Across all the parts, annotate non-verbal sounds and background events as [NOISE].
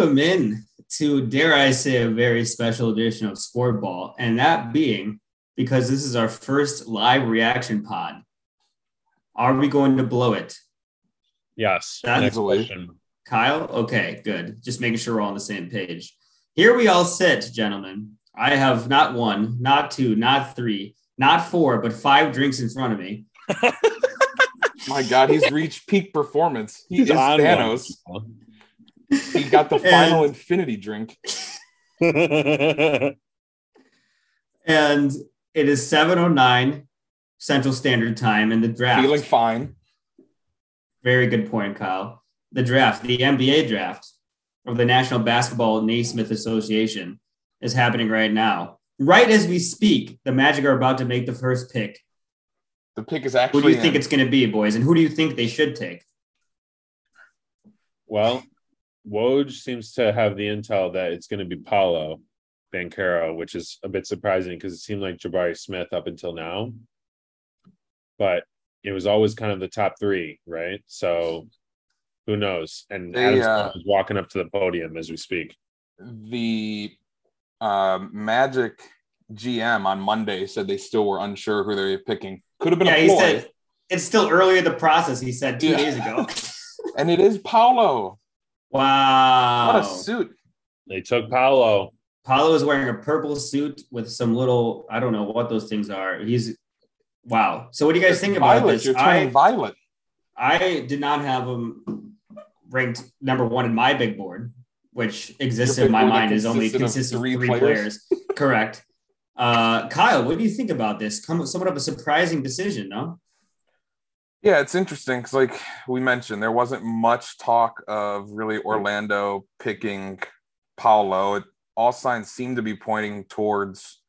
Welcome in to, dare I say, a very special edition of Sport Ball. And that being because this is our first live reaction pod. Are we going to blow it? Yes. That's Next question. Kyle? Okay, good. Just making sure we're all on the same page. Here we all sit, gentlemen. I have not one, not two, not three, not four, but five drinks in front of me. [LAUGHS] My God, he's reached peak performance. He He's is on Thanos. one. He got the [LAUGHS] final infinity drink. [LAUGHS] And it is 7.09 Central Standard Time in the draft. Feeling fine. Very good point, Kyle. The draft, the NBA draft of the National Basketball Naismith Association is happening right now. Right as we speak, the Magic are about to make the first pick. The pick is actually. Who do you think it's going to be, boys? And who do you think they should take? well, Woj seems to have the intel that it's going to be Paolo Banchero, which is a bit surprising because it seemed like Jabari Smith up until now. But it was always kind of the top three, right? So who knows? And They, Adam uh, is walking up to the podium as we speak. the um, Magic GM on Monday said they still were unsure who they were picking. Could have been Yeah, a he said it's still early in the process. He said two Yeah. days ago. [LAUGHS] and it is Paolo. Wow. What a suit! They took Paolo. Paolo is wearing a purple suit with some little, I don't know what those things are. He's wow. So what do you guys think about violet. this? You're turning I, violet. I did not have him ranked number one in my big board, which exists in my mind is only consists of three three, players? players. Correct. Uh, Kyle, what do you think about this? Come somewhat of a surprising decision, no? Yeah, it's interesting because, like we mentioned, there wasn't much talk of really Orlando picking Paolo. It, all signs seem to be pointing towards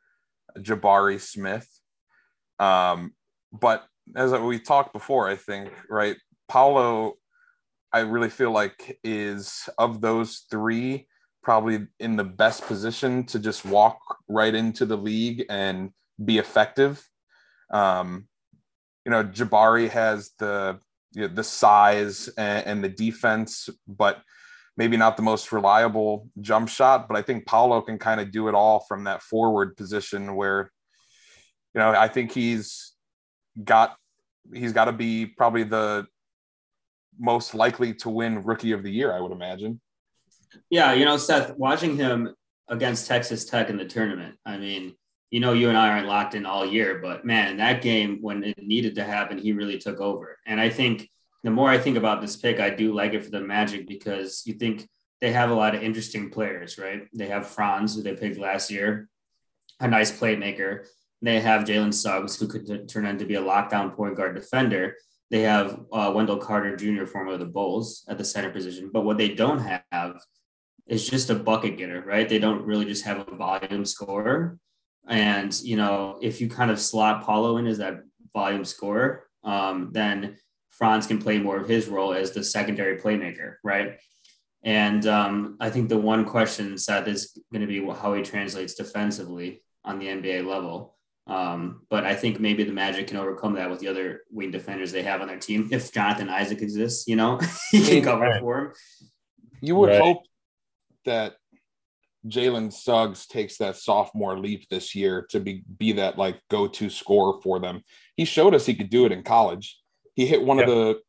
Jabari Smith. Um, but as we talked before, I think right, Paolo, I really feel like is of those three probably in the best position to just walk right into the league and be effective. Um, you know, Jabari has the you know, the size and, and the defense, but maybe not the most reliable jump shot. But I think Paolo can kind of do it all from that forward position where, you know, I think he's got he's got to be probably the most likely to win rookie of the year, I would imagine. Yeah, you know, Seth, watching him against Texas Tech in the tournament, I mean, you know, you and I aren't locked in all year, but man, that game, when it needed to happen, he really took over. And I think the more I think about this pick, I do like it for the Magic because you think they have a lot of interesting players, right? They have Franz, who they picked last year, a nice playmaker. They have Jalen Suggs, who could turn into be a lockdown point guard defender. They have uh, Wendell Carter Jr., former of the Bulls, at the center position. But what they don't have is just a bucket getter, right? They don't really just have a volume scorer. And, you know, if you kind of slot Paolo in as that volume scorer, um, then Franz can play more of his role as the secondary playmaker, right? And um, I think the one question, Seth, is going to be how he translates defensively on the NBA level. Um, but I think maybe the Magic can overcome that with the other wing defenders they have on their team. If Jonathan Isaac exists, you know, [LAUGHS] he can cover Right. for him. You would Right. hope that Jalen Suggs takes that sophomore leap this year to be be that like go to scorer for them. He showed us he could do it in college. He hit one of the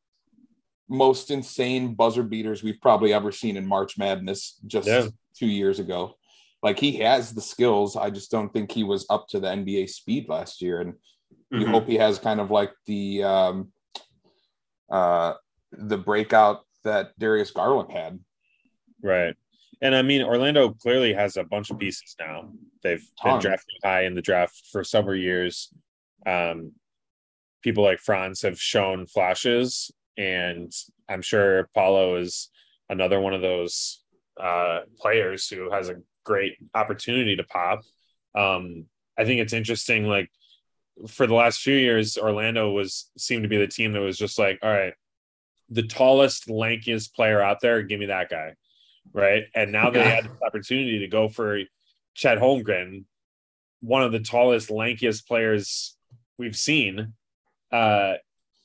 most insane buzzer beaters we've probably ever seen in March Madness just Yeah. two years ago. Like he has the skills. I just don't think he was up to the NBA speed last year. And you Mhm. hope he has kind of like the um uh the breakout that Darius Garland had. Right. And I mean, Orlando clearly has a bunch of pieces now. They've been drafting high in the draft for several years. Um, people like Franz have shown flashes, and I'm sure Paolo is another one of those uh, players who has a great opportunity to pop. Um, I think it's interesting. Like for the last few years, Orlando was seemed to be the team that was just like, all right, the tallest, lankiest player out there, give me that guy right? And now they Yeah. had this opportunity to go for Chet Holmgren, one of the tallest, lankiest players we've seen, uh,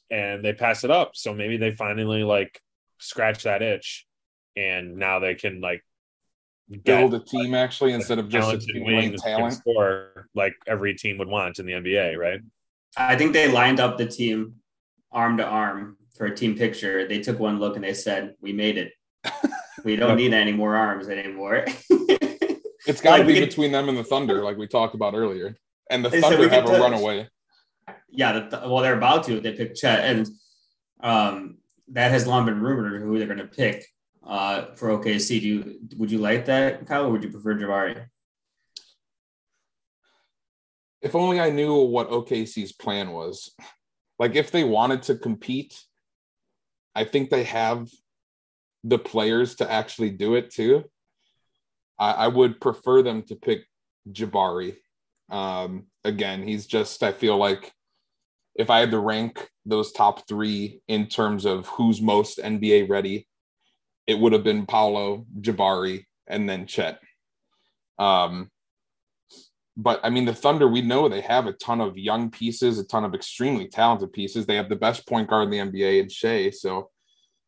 and they pass it up. So maybe they finally like scratch that itch, and now they can like build a team actually instead of just a accumulating wings talent. score like every team would want in the NBA, right? I think they lined up the team arm to arm for a team picture. They took one look and they said, "We made it. [LAUGHS] We don't need any more arms anymore." [LAUGHS] It's got to Like, be between them and the Thunder, like we talked about earlier. And the Thunder we have a runaway. yeah, the, well, they're about to. They pick Chet, and um, that has long been rumored who they're going to pick uh, for OKC. Do you would you like that, Kyle, or would you prefer Jabari? If only I knew what OKC's plan was. Like if they wanted to compete, I think they have the players to actually do it too. I, I would prefer them to pick Jabari. Um, again, he's just I feel like if I had to rank those top three in terms of who's most NBA ready, it would have been Paolo, Jabari, and then Chet. Um, but I mean, the Thunder, we know they have a ton of young pieces, a ton of extremely talented pieces. They have the best point guard in the NBA in Shai. So,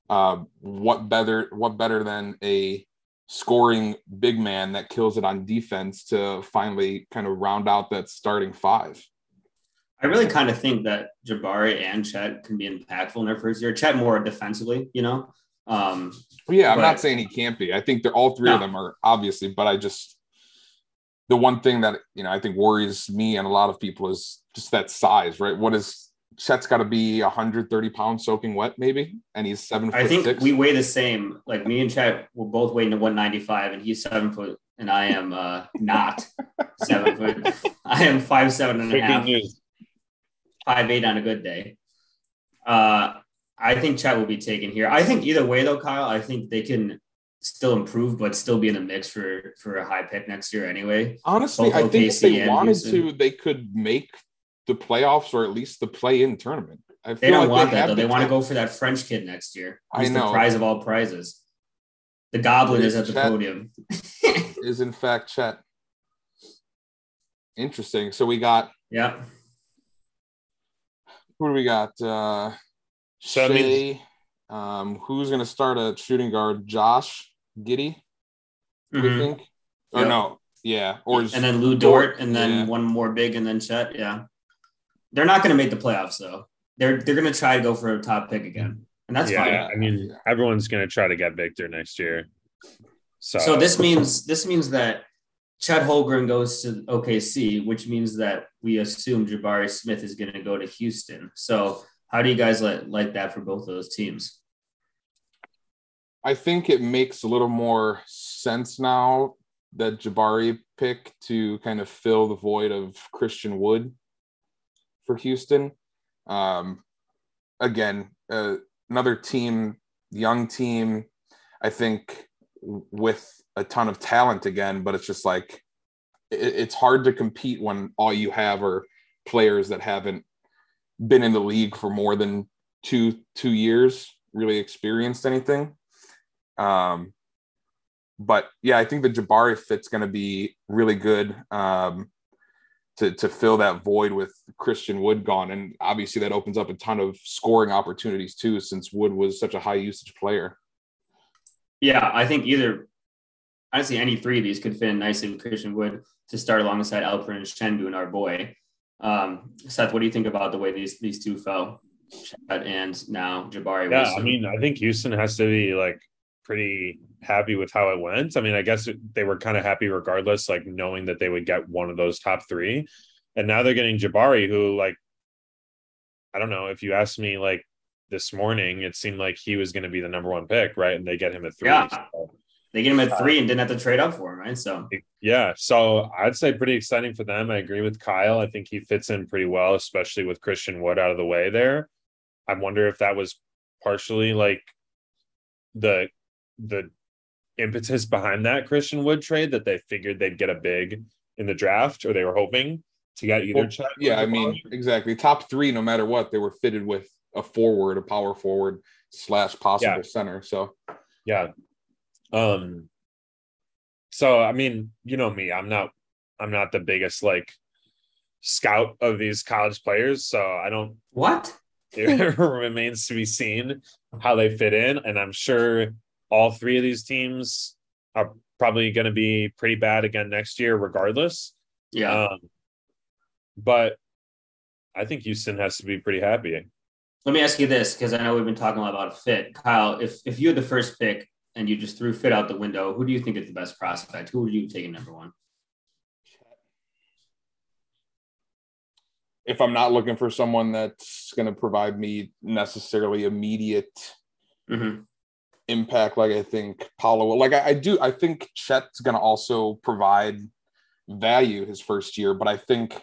uh, what better, what better than a scoring big man that kills it on defense to finally kind of round out that starting five? I really kind of think that Jabari and Chet can be impactful in their first year. Chet more defensively, you know. Um, yeah, I'm But- not saying he can't be. I think they're all three of them are obviously, but I just the one thing that you know I think worries me and a lot of people is just that size, right? What is Chet's got to be 130 pounds soaking wet, maybe, and he's seven foot I think six. we weigh the same. Like me and Chet, we're both weighing to 195, and he's seven foot, and I am uh, not [LAUGHS] seven foot. I am five seven and a Breaking half. news. five eight on a good day. Uh, I think Chet will be taken here. I think either way though, Kyle, I think they can still improve, but still be in the mix for for a high pick next year anyway. Honestly, both I think if they wanted Houston. to, they could make the playoffs or at least the play-in tournament. I They don't want that though. They want to go for that French kid next year. I He's the know. prize of all prizes. The Goblin is Is at the Chet- podium. [LAUGHS] Is in fact Chet. Interesting. So we got yeah. who do we got? Uh So, I mean- um, who's gonna start a shooting guard? Josh Giddey, do we Mhm. think? Or Yep. no, yeah. Or And then Lu Dort, and then Yeah. one more big, and then Chet. Yeah. They're not going to make the playoffs though. They're they're going to try to go for a top pick again, and that's yeah, fine. I mean, everyone's going to try to get Victor next year. So, So this means this means that Chet Holmgren goes to OKC, which means that we assume Jabari Smith is going to go to Houston. So how do you guys like like that for both of those teams? I think it makes a little more sense now that Jabari pick to kind of fill the void of Christian Wood for Houston. Um, again, uh, another team, young team, I think with a ton of talent again, but it's just like it, it's hard to compete when all you have are players that haven't been in the league for more than two two years, really experienced anything. Um, but yeah, I think the Jabari fit's going to be really good um, to to fill that void with Christian Wood gone, and obviously that opens up a ton of scoring opportunities too, since Wood was such a high usage player. Yeah, I think either honestly any three of these could fit in nicely with Christian Wood to start alongside Alperen and Sengun, our boy. Um, Seth, what do you think about the way these these two fell? Chet and now Jabari. yeah, Wilson? I mean, I think Houston has to be like pretty happy with how it went. I mean, I guess they were kind of happy regardless, like knowing that they would get one of those top three. And now they're getting Jabari, who, like, I don't know, if you asked me like this morning, it seemed like he was going to be the number one pick, right? And they get him at three. Yeah. So, they get him at uh, three and didn't have to trade up for him, right? So yeah. So I'd say pretty exciting for them. I agree with Kyle. I think he fits in pretty well, especially with Christian Wood out of the way there. I wonder if that was partially like the the impetus behind that Christian Wood trade that they figured they'd get a big in the draft, or they were hoping to get either. Well, Chet yeah, I Jabari. mean, exactly. Top three, no matter what, they were fitted with a forward, a power forward slash possible Yeah. center. So yeah. Um. So I mean, you know me, I'm not, I'm not the biggest like scout of these college players, so I don't what? [LAUGHS] it remains to be seen how they fit in. And I'm sure all three of these teams are probably going to be pretty bad again next year, regardless. Yeah. Um, but I think Houston has to be pretty happy. Let me ask you this, because I know we've been talking a lot about fit. Kyle, if if you had the first pick and you just threw fit out the window, who do you think is the best prospect? Who would you take in number one? If I'm not looking for someone that's going to provide me necessarily immediate Mm-hmm. Impact, like I think Paolo, will. like I, I do, I think Chet's going to also provide value his first year, but I think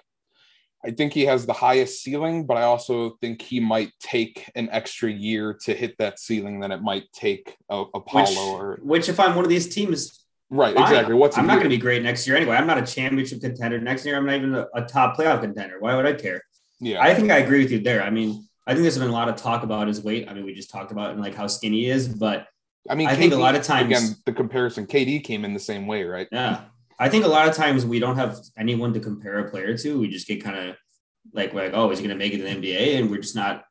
I think he has the highest ceiling, but I also think he might take an extra year to hit that ceiling than it might take a, a Paolo Which, or which, if I'm one of these teams, right. Exactly. What's I'm not going to be great next year anyway. I'm not a championship contender next year. I'm not even a, a top playoff contender. Why would I care? Yeah. I think I agree with you there. I mean, I think there's been a lot of talk about his weight. I mean, we just talked about it and like how skinny he is, but I mean, I think a lot of times- again the comparison. KD came in the same way, right? yeah, I think a lot of times we don't have anyone to compare a player to. We just get kind of like, like, oh, is he going to make it to the NBA? And we're just not,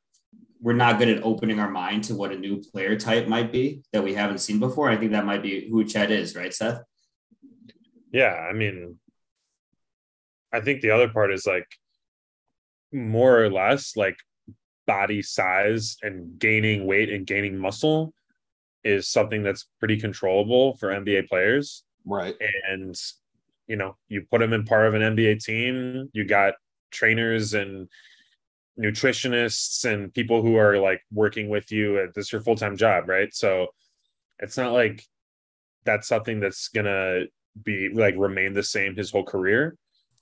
we're not good at opening our mind to what a new player type might be that we haven't seen before. I think that might be who Chet is, right, Seth? Yeah, I mean, I think the other part is like more or less like body size and gaining weight and gaining muscle is something that's pretty controllable for NBA players. Right. And, you know, you put them in part of an NBA team, you got trainers and nutritionists and people who are like working with you. uh, This is your full time job, right? So it's not like that's something that's gonna be like remain the same his whole career.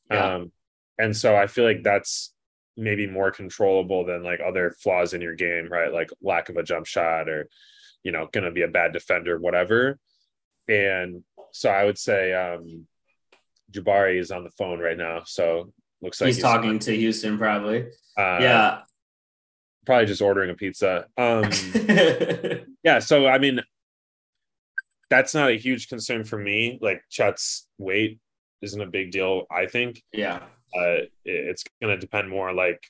Yeah. Um, and so I feel like that's maybe more controllable than like other flaws in your game, right? Like lack of a jump shot or, you know, gonna be a bad defender, whatever. And so I would say um Jabari is on the phone right now. So looks like he's talking to Houston, probably. uh, yeah. probably just ordering a pizza. Um [LAUGHS] yeah, so I mean that's not a huge concern for me. Like Chet's weight isn't a big deal, I think. yeah. Uh, it's going to depend more like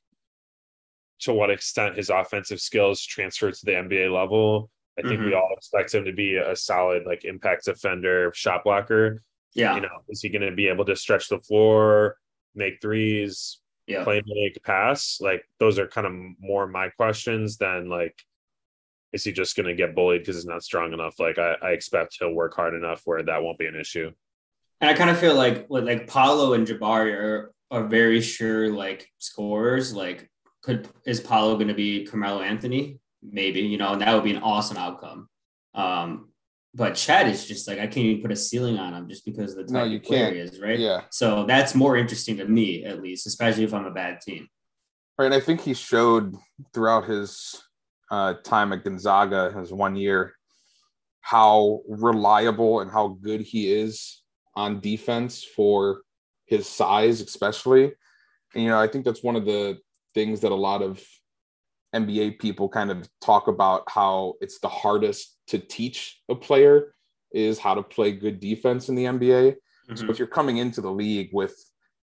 to what extent his offensive skills transfer to the NBA level. I think we Mhm. all expect him to be a solid like impact defender, shot blocker. Yeah. You know, is he going to be able to stretch the floor, make threes, yeah. play make pass? Like those are kind of more my questions than like is he just going to get bullied because he's not strong enough? Like I, I expect he'll work hard enough where that won't be an issue. And I kind of feel like like Paolo and Jabari are, are very sure like scorers. Like, could is Paolo going to be Carmelo Anthony? Maybe you know, and that would be an awesome outcome. Um, but Chet is just like I can't even put a ceiling on him just because of the type No, you of player is, right? Yeah. So that's more interesting to me, at least, especially if I'm a bad team. Right. And I think he showed throughout his uh, time at Gonzaga, his one year, how reliable and how good he is on defense for his size, especially. And, you know, I think that's one of the things that a lot of NBA people kind of talk about how it's the hardest to teach a player is how to play good defense in the NBA. So Mhm. if you're coming into the league with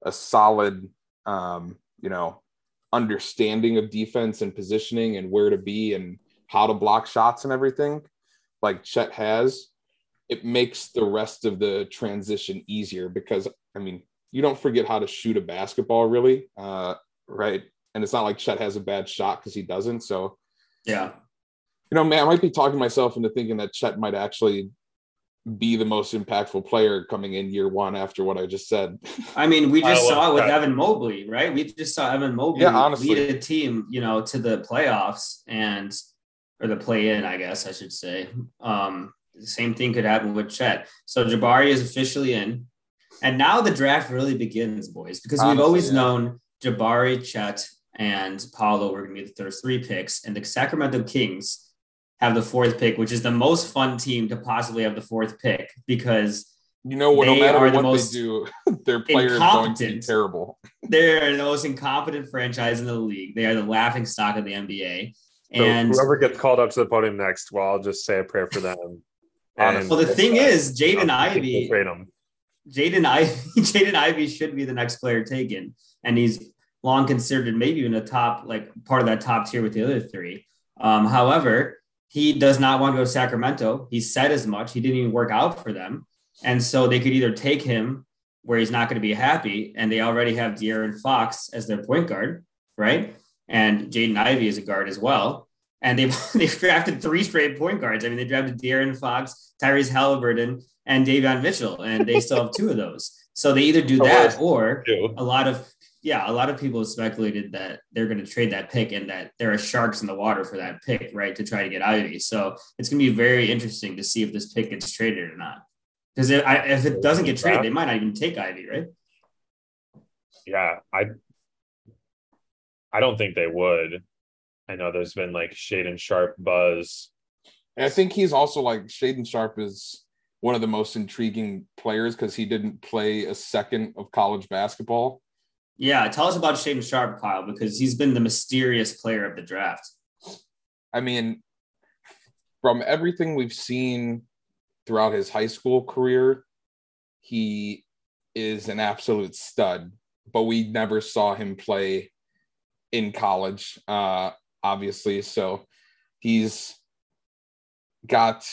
a solid, um, you know, understanding of defense and positioning and where to be and how to block shots and everything, like Chet has, it makes the rest of the transition easier because I mean, you don't forget how to shoot a basketball, really, uh, right? And it's not like Chet has a bad shot because he doesn't. So Yeah. you know, man, I might be talking myself into thinking that Chet might actually be the most impactful player coming in year one after what I just said. [LAUGHS] I mean, we just saw it with that. Evan Mobley, right? We just saw Evan Mobley Yeah, honestly. lead a team, you know, to the playoffs and or the play in, I guess I should say. Um, same thing could happen with Chet. So Jabari is officially in. And now the draft really begins, boys, because we've Honestly, always yeah. known Jabari, Chet, and Paolo were going to be the first three picks, and the Sacramento Kings have the fourth pick, which is the most fun team to possibly have the fourth pick because You know what? No matter are the what most they do, [LAUGHS] their player is going to be terrible. [LAUGHS] they're the most incompetent franchise in the league. They are the laughing stock of the NBA. So And whoever gets called up to the podium next, well, I'll just say a prayer for them. Honestly. [LAUGHS] well, the thing uh, is, Jaden We'll Ivey, trade them. Jaden Ivey, Jaden Ivey should be the next player taken, and he's long considered maybe even a top, like part of that top tier with the other three. Um, however, he does not want to go to Sacramento. He said as much. He didn't even work out for them. And so they could either take him where he's not going to be happy, and they already have De'Aaron Fox as their point guard, right? And Jaden Ivey is a guard as well. And they've [LAUGHS] they've drafted three straight point guards. I mean, they drafted De'Aaron Fox, Tyrese Haliburton, and Davion Mitchell, and they still have two of those. So they either do [LAUGHS] that or a lot of yeah, a lot of people have speculated that they're going to trade that pick and that there are sharks in the water for that pick, right, to try to get Ivey. So it's going to be very interesting to see if this pick gets traded or not. Because if, if, it doesn't get traded, they might not even take Ivey, right? Yeah, I I don't think they would. I know there's been like Shaedon Sharp buzz. And I think he's also like Shaedon Sharp is one of the most intriguing players because he didn't play a second of college basketball. Yeah, tell us about Shaedon Sharp, Kyle, because he's been the mysterious player of the draft. I mean, from everything we've seen throughout his high school career, he is an absolute stud, but we never saw him play in college, uh, obviously. So he's got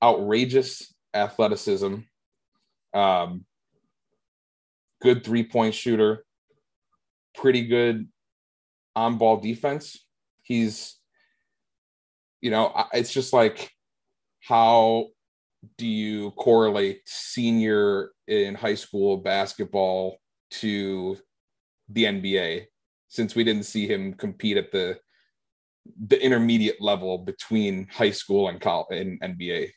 outrageous athleticism, um, good three point shooter, pretty good on ball defense. He's, you know, it's just like how do you correlate senior in high school basketball to the NBA since we didn't see him compete at the the intermediate level between high school and college and NBA,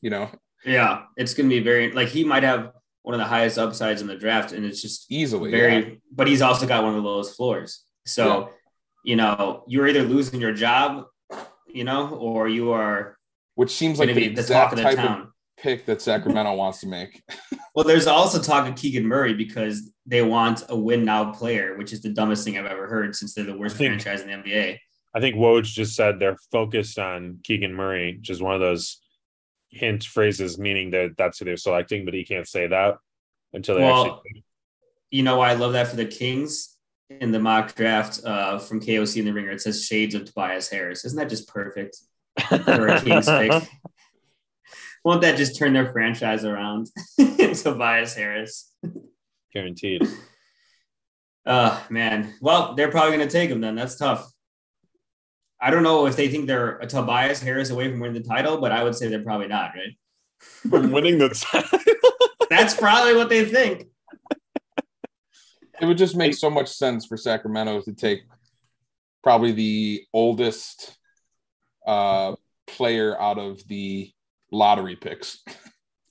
you know? Yeah, it's going to be very like he might have one of the highest upsides in the draft, and it's just easily very. yeah. But he's also got one of the lowest floors. So, Yeah. you know, you're either losing your job, you know, or you are which seems like to the be talk exact of the type town. of pick that Sacramento [LAUGHS] wants to make. Well, there's also talk of Keegan Murray because they want a win now player, which is the dumbest thing I've ever heard since they're the worst I think- franchise in the NBA. I think Woj just said they're focused on Keegan Murray, which is one of those hint phrases, meaning that that's who they're selecting, but he can't say that until they Well, actually. You know why I love that for the Kings in the mock draft uh, from KOC in the Ringer? It says shades of Tobias Harris. Isn't that just perfect for a Kings pick? [LAUGHS] Won't that just turn their franchise around? [LAUGHS] Tobias Harris. Guaranteed. Oh [LAUGHS] man. Well, they're probably going to take him then. That's tough. I don't know if they think they're a Tobias Harris away from winning the title, but I would say they're probably not, right? From winning the title. [LAUGHS] That's probably what they think. it would just make so much sense for Sacramento to take probably the oldest uh, player out of the lottery picks.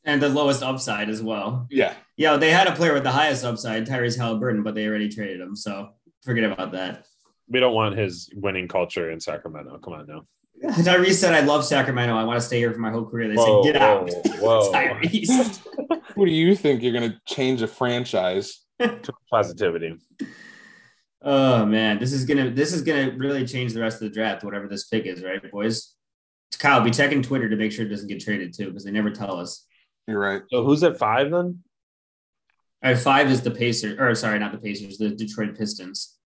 And the lowest upside as well. Yeah. Yeah, they had a player with the highest upside, Tyrese Haliburton, but they already traded him. So forget about that. We don't want his winning culture in Sacramento. Come on now. Tyrese said, I love Sacramento. I want to stay here for my whole career. They Whoa, said, get out. whoa, whoa. [LAUGHS] Tyrese. [LAUGHS] Who do you think you're going to change a franchise? To [LAUGHS] positivity. oh man, this is gonna this is gonna really change the rest of the draft, whatever this pick is, right, boys? Kyle, be checking Twitter to make sure it doesn't get traded too, because they never tell us. You're right. So who's at five then? All right, five is the Pacers, or sorry, not the Pacers, the Detroit Pistons.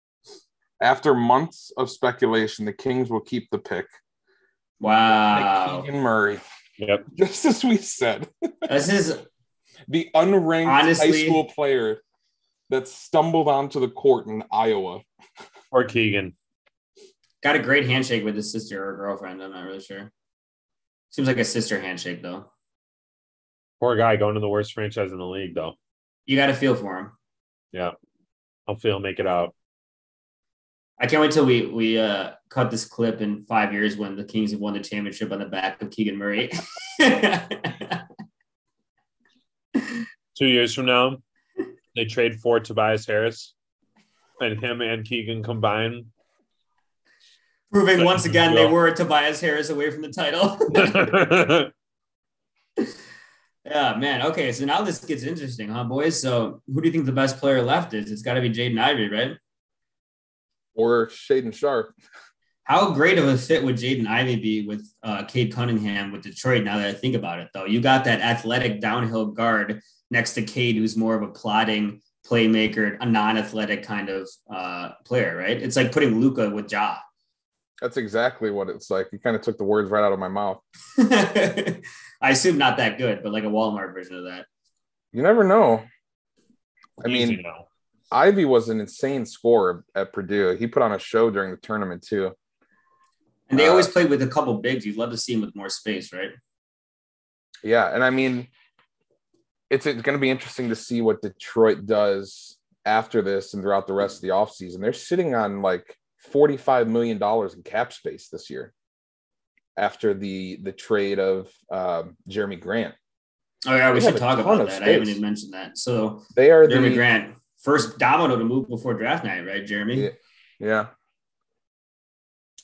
After months of speculation, the Kings will keep the pick. Wow. Keegan Murray, Yep. [LAUGHS] just as we said, This is the unranked Honestly- high school player that stumbled onto the court in Iowa. Or Keegan. got a great handshake with his sister or girlfriend. I'm not really sure. Seems like a sister handshake though. Poor guy going to the worst franchise in the league, though. You got to feel for him. Yeah. I'll feel make it out. I can't wait till we we uh, cut this clip in five years when the Kings have won the championship on the back of Keegan Murray. [LAUGHS] Two years from now, they trade for Tobias Harris and him and Keegan combine. Proving once again they were Tobias Harris away from the title. [LAUGHS] yeah, man. Okay, so now this gets interesting, huh, boys? So who do you think the best player left is? It's got to be Jaden Ivey, right? Or Shaedon Sharp. How great of a fit would Jaden Ivey be with uh, Cade Cunningham with Detroit? Now that I think about it, though, you got that athletic downhill guard next to Cade, who's more of a plotting playmaker, a non-athletic kind of uh, player, right? It's like putting Luka with Ja. That's exactly what it's like. You kind of took the words right out of my mouth. [LAUGHS] I assume not that good, but like a Walmart version of that. You never know. I Easy mean, now. Ivey was an insane scorer at Purdue. He put on a show during the tournament too. And they Uh, always played with a couple bigs. You'd love to see him with more space, right? Yeah, and I mean, it's, it's going to be interesting to see what Detroit does after this and throughout the rest of the offseason. They're sitting on like $45 million in cap space this year after the the trade of um, Jerami Grant. Oh yeah, we They should talk about that. I haven't even mentioned that. So They are Jerami the Grant, first domino to move before draft night, right? Jerami. Yeah. yeah.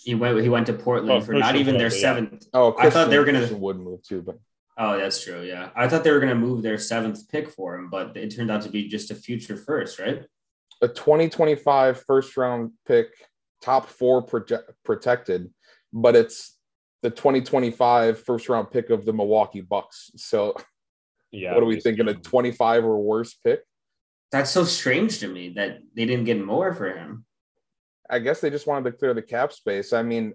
He went. He went to Portland Oh, for not even their Wood, yeah. seventh. Oh, I thought they were gonna- Christian Wood move too, but Oh, that's true. Yeah, I thought they were going to move their seventh pick for him, but it turned out to be just a future first, right? a 2025 first round pick, top four project, protected, but it's the 2025 first round pick of the Milwaukee Bucks. So Yeah. what are we just, thinking? A um, 25 or worse pick? That's so strange to me that they didn't get more for him. I guess they just wanted to clear the cap space. I mean,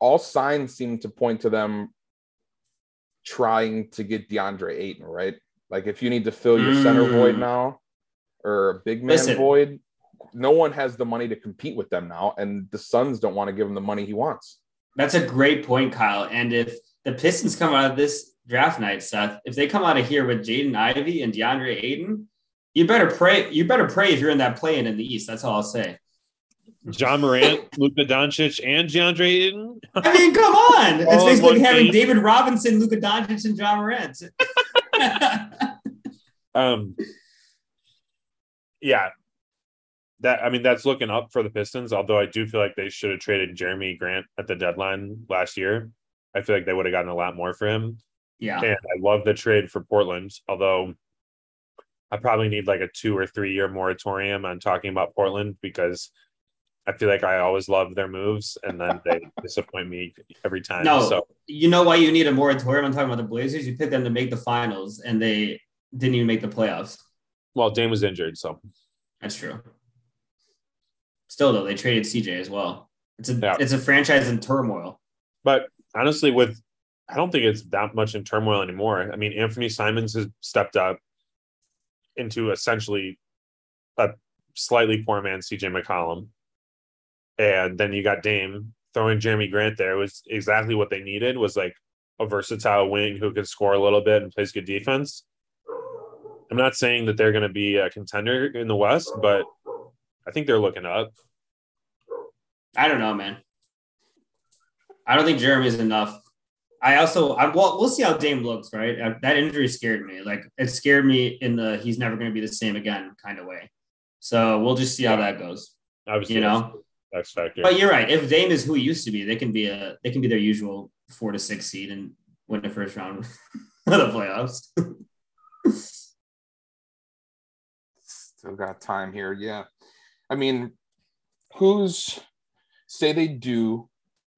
all signs seem to point to them trying to get DeAndre Ayton, right? Like if you need to fill your center Mm. void now or a big man Listen. void, no one has the money to compete with them now, and the Suns don't want to give him the money he wants. That's a great point, Kyle. And if the Pistons come out of this draft night, Seth, if they come out of here with Jaden Ivey and DeAndre Ayton, you better pray. You better pray if you're in that play-in in the East. That's all I'll say. John Morant, [LAUGHS] Luka Doncic, and DeAndre Ayton. I mean, come on. It's basically having. David Robinson, Luka Doncic, and John Morant. [LAUGHS] Um, yeah, that I mean that's looking up for the Pistons. Although I do feel like they should have traded Jerami Grant at the deadline last year. I feel like they would have gotten a lot more for him. yeah. And I love the trade for Portland. Although I probably need like a two or three year moratorium on talking about Portland because I feel like I always love their moves and then they [LAUGHS] disappoint me every time. No, So you know why you need a moratorium? I'm talking about the Blazers. You picked them to make the finals, and they didn't even make the playoffs. well, Dame was injured, so That's true. Still, though, they traded CJ as well. It's a Yeah. it's a franchise in turmoil. But honestly, with I don't think it's that much in turmoil anymore. I mean, Anthony Simons has stepped up into essentially a slightly poor man CJ McCollum. And then you got Dame throwing Jerami Grant there was exactly what they needed was like a versatile wing who could score a little bit and plays good defense. I'm not saying that they're going to be a contender in the West, but I think they're looking up. I don't know, man. I don't think Jerami's enough. I also, I well, we'll see how Dame looks. Right, Uh, that injury scared me. Like it scared me in the he's never going to be the same again kind of way. So we'll just see how that goes. Obviously, You know, the X factor. but you're right. If Dame is who he used to be, they can be a they can be their usual four to six seed and win the first round [LAUGHS] of the playoffs. Still got time here. Yeah. I mean, who's say they do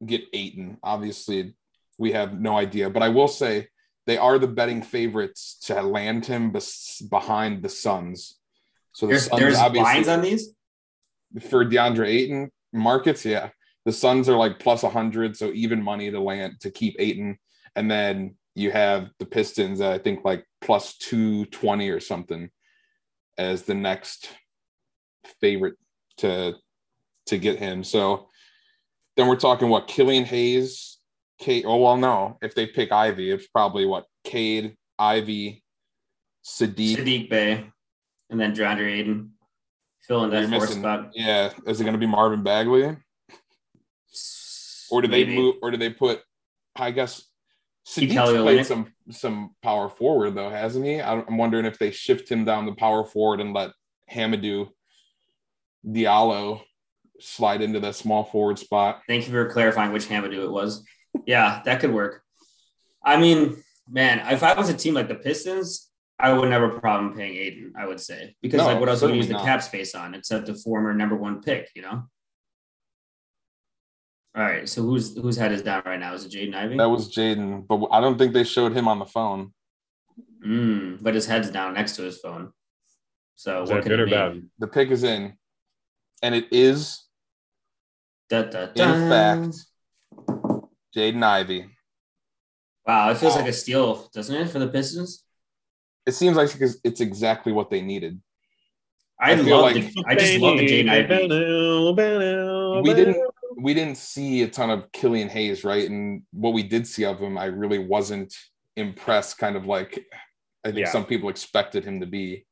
get Ayton? Obviously, we have no idea, but I will say they are the betting favorites to land him bes- behind the Suns. So the There's Suns there's lines on these. for DeAndre Ayton markets, yeah. The Suns are like plus 100, so even money to land to keep Ayton. And then you have the Pistons, I think like plus 220 or something as the next favorite to to get him. So then we're talking what Killian Hayes, Cade. Oh well, no. If they pick Ivey, it's probably what Cade, Ivey, Saddiq. Saddiq Bey, and then DeAndre Ayton filling that fourth spot. Yeah, is it going to be Marvin Bagley? or do they Maybe. move or do they put i guess Saddiq's played some some power forward though hasn't he i'm wondering if they shift him down the power forward and let hamidou diallo slide into that small forward spot Thank you for clarifying which Hamidou it was. Yeah, that could work. I mean, man, if I was a team like the Pistons, I wouldn't have a problem paying Ayton, I would say. Because No, like what else would you use the not. cap space on except the former number one pick, you know? All right. So who's who's head is down right now? Is it Jaden Ivey? that was jaden but i don't think they showed him on the phone Mm, but his head's down next to his phone. So Is what that could good it or mean? bad? The pick is in, and it is Da, da, in fact Jaden Ivey. Wow, it feels Wow. like a steal, doesn't it, for the Pistons? It seems like it's- it's exactly what they needed. I, I love like- the, I just love the Jaden Ivey. We didn't we didn't see a ton of Killian Hayes, right? And what we did see of him, I really wasn't impressed. Kind of like I think Yeah. some people expected him to be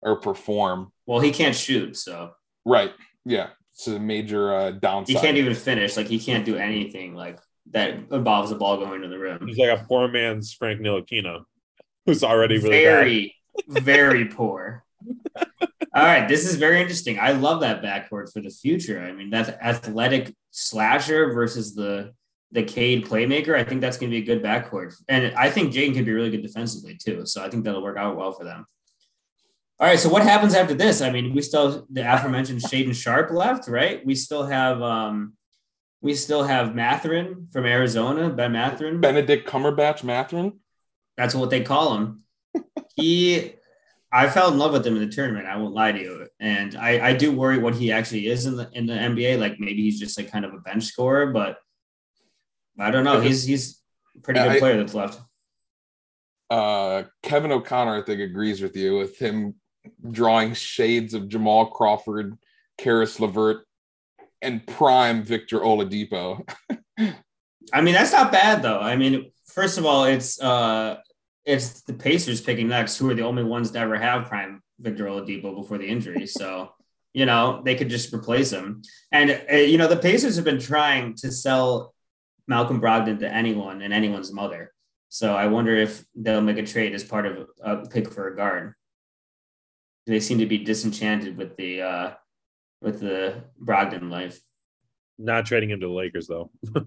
or perform. Well, he can't shoot, so Right? Yeah, it's a major uh, downside. he can't even finish. Like he can't do anything like that involves the ball going to the rim. He's like a poor man's Frank Ntilikina, who's already really very, very poor. All right, this is very interesting. I love that backcourt for the future. I mean, that's athletic slasher versus the the Cade playmaker. I think that's going to be a good backcourt, and I think Jaden can be really good defensively too. So I think that'll work out well for them. All right, so what happens after this? I mean, we still have the aforementioned Shaedon Sharp left, right? We still have um, we still have Mathurin from Arizona, Ben Mathurin. Benedict Cumberbatch Mathurin. That's what they call him. He, [LAUGHS] I fell in love with him in the tournament. I won't lie to you, and I, I do worry what he actually is in the in the NBA. Like maybe he's just like kind of a bench scorer, but I don't know. He's he's a pretty good I- player that's left. uh, Kevin O'Connor, I think, agrees with you with him drawing shades of Jamal Crawford, Caris LeVert, and prime Victor Oladipo. I mean, that's not bad though. I mean, first of all, it's uh, it's the Pacers picking next, who are the only ones to ever have prime Victor Oladipo before the injury. So, you know, they could just replace him. And uh, you know, the Pacers have been trying to sell Malcolm Brogdon to anyone and anyone's mother. So I wonder if they'll make a trade as part of a pick for a guard. They seem to be disenchanted with the uh, with the Brogdon life. Not trading him to the Lakers though. [LAUGHS]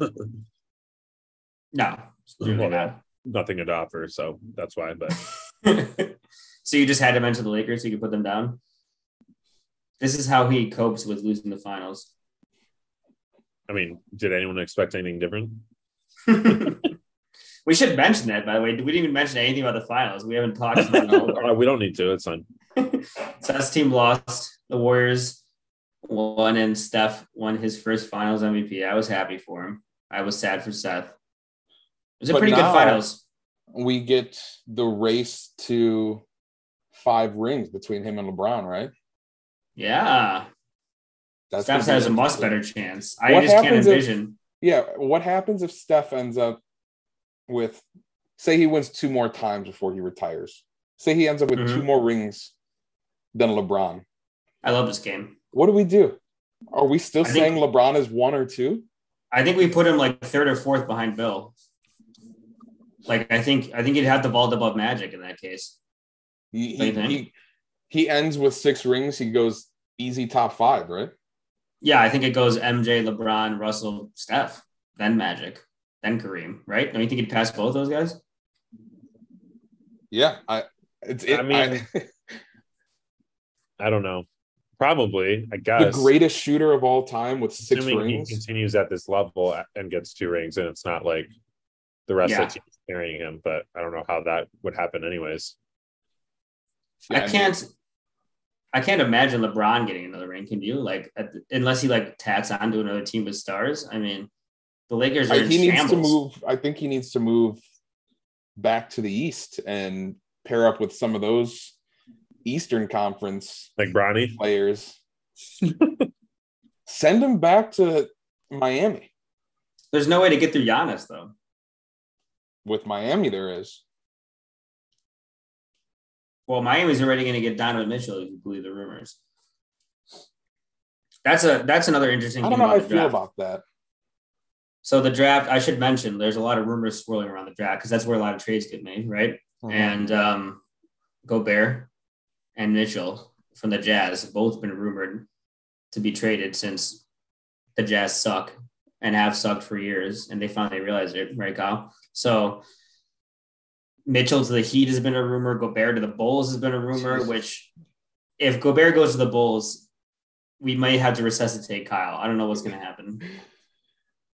No, [LAUGHS] Well, not. Nothing to offer, so that's why. But [LAUGHS] so you just had to mention the Lakers so you could put them down. This is how he copes with losing the finals. I mean, did anyone expect anything different? we should mention that, by the way. We didn't even mention anything about the finals. We haven't talked about Uh, we don't need to. It's fine. Seth's team lost. The Warriors won, and Steph won his first finals MVP. I was happy for him. I was sad for Seth. It was a pretty good finals. we get the race to five rings between him and LeBron, right? Yeah. That's Steph has a much better chance. I What just can't happens if- envision. Yeah. What happens if Steph ends up with, say, he wins two more times before he retires? Say he ends up with Mhm. two more rings than LeBron. I love this game. What do we do? Are we still I think- saying LeBron is one or two? I think we put him like third or fourth behind Bill. Like I think I think he'd have to vault above Magic in that case. He, What do you he, he, he ends with six rings. He goes easy top five, right? Yeah, I think it goes MJ, LeBron, Russell, Steph, then Magic, then Kareem, right? Don't you think he'd pass both those guys? Yeah. I, it's, it, I mean, I [LAUGHS] don't know. Probably, I guess. the greatest shooter of all time with six Assuming rings. he continues at this level and gets two rings, and it's not like the rest Yeah. of the team is carrying him. But I don't know how that would happen, anyways. Yeah, I can't. I can't imagine LeBron getting another ring. Can you? Like, at the- unless he like tacks on to another team with stars. I mean, the Lakers are I- in he needs to move. I think he needs to move back to the East and pair up with some of those Eastern Conference Like Bronny, players. [LAUGHS] Send him back to Miami. There's no way to get through Giannis though. With Miami, there is. Well, Miami's already going to get Donovan Mitchell if you believe the rumors. That's a that's another interesting. I don't thing know how I feel draft. about that. So the draft, I should mention, there's a lot of rumors swirling around the draft because that's where a lot of trades get made, right? Mhm. And um, Gobert and Mitchell from the Jazz have both been rumored to be traded since the Jazz suck and have sucked for years, and they finally realized it, right, Kyle? So Mitchell to the Heat has been a rumor. Gobert to the Bulls has been a rumor. Which, if Gobert goes to the Bulls, we might have to resuscitate Kyle. I don't know what's going to happen.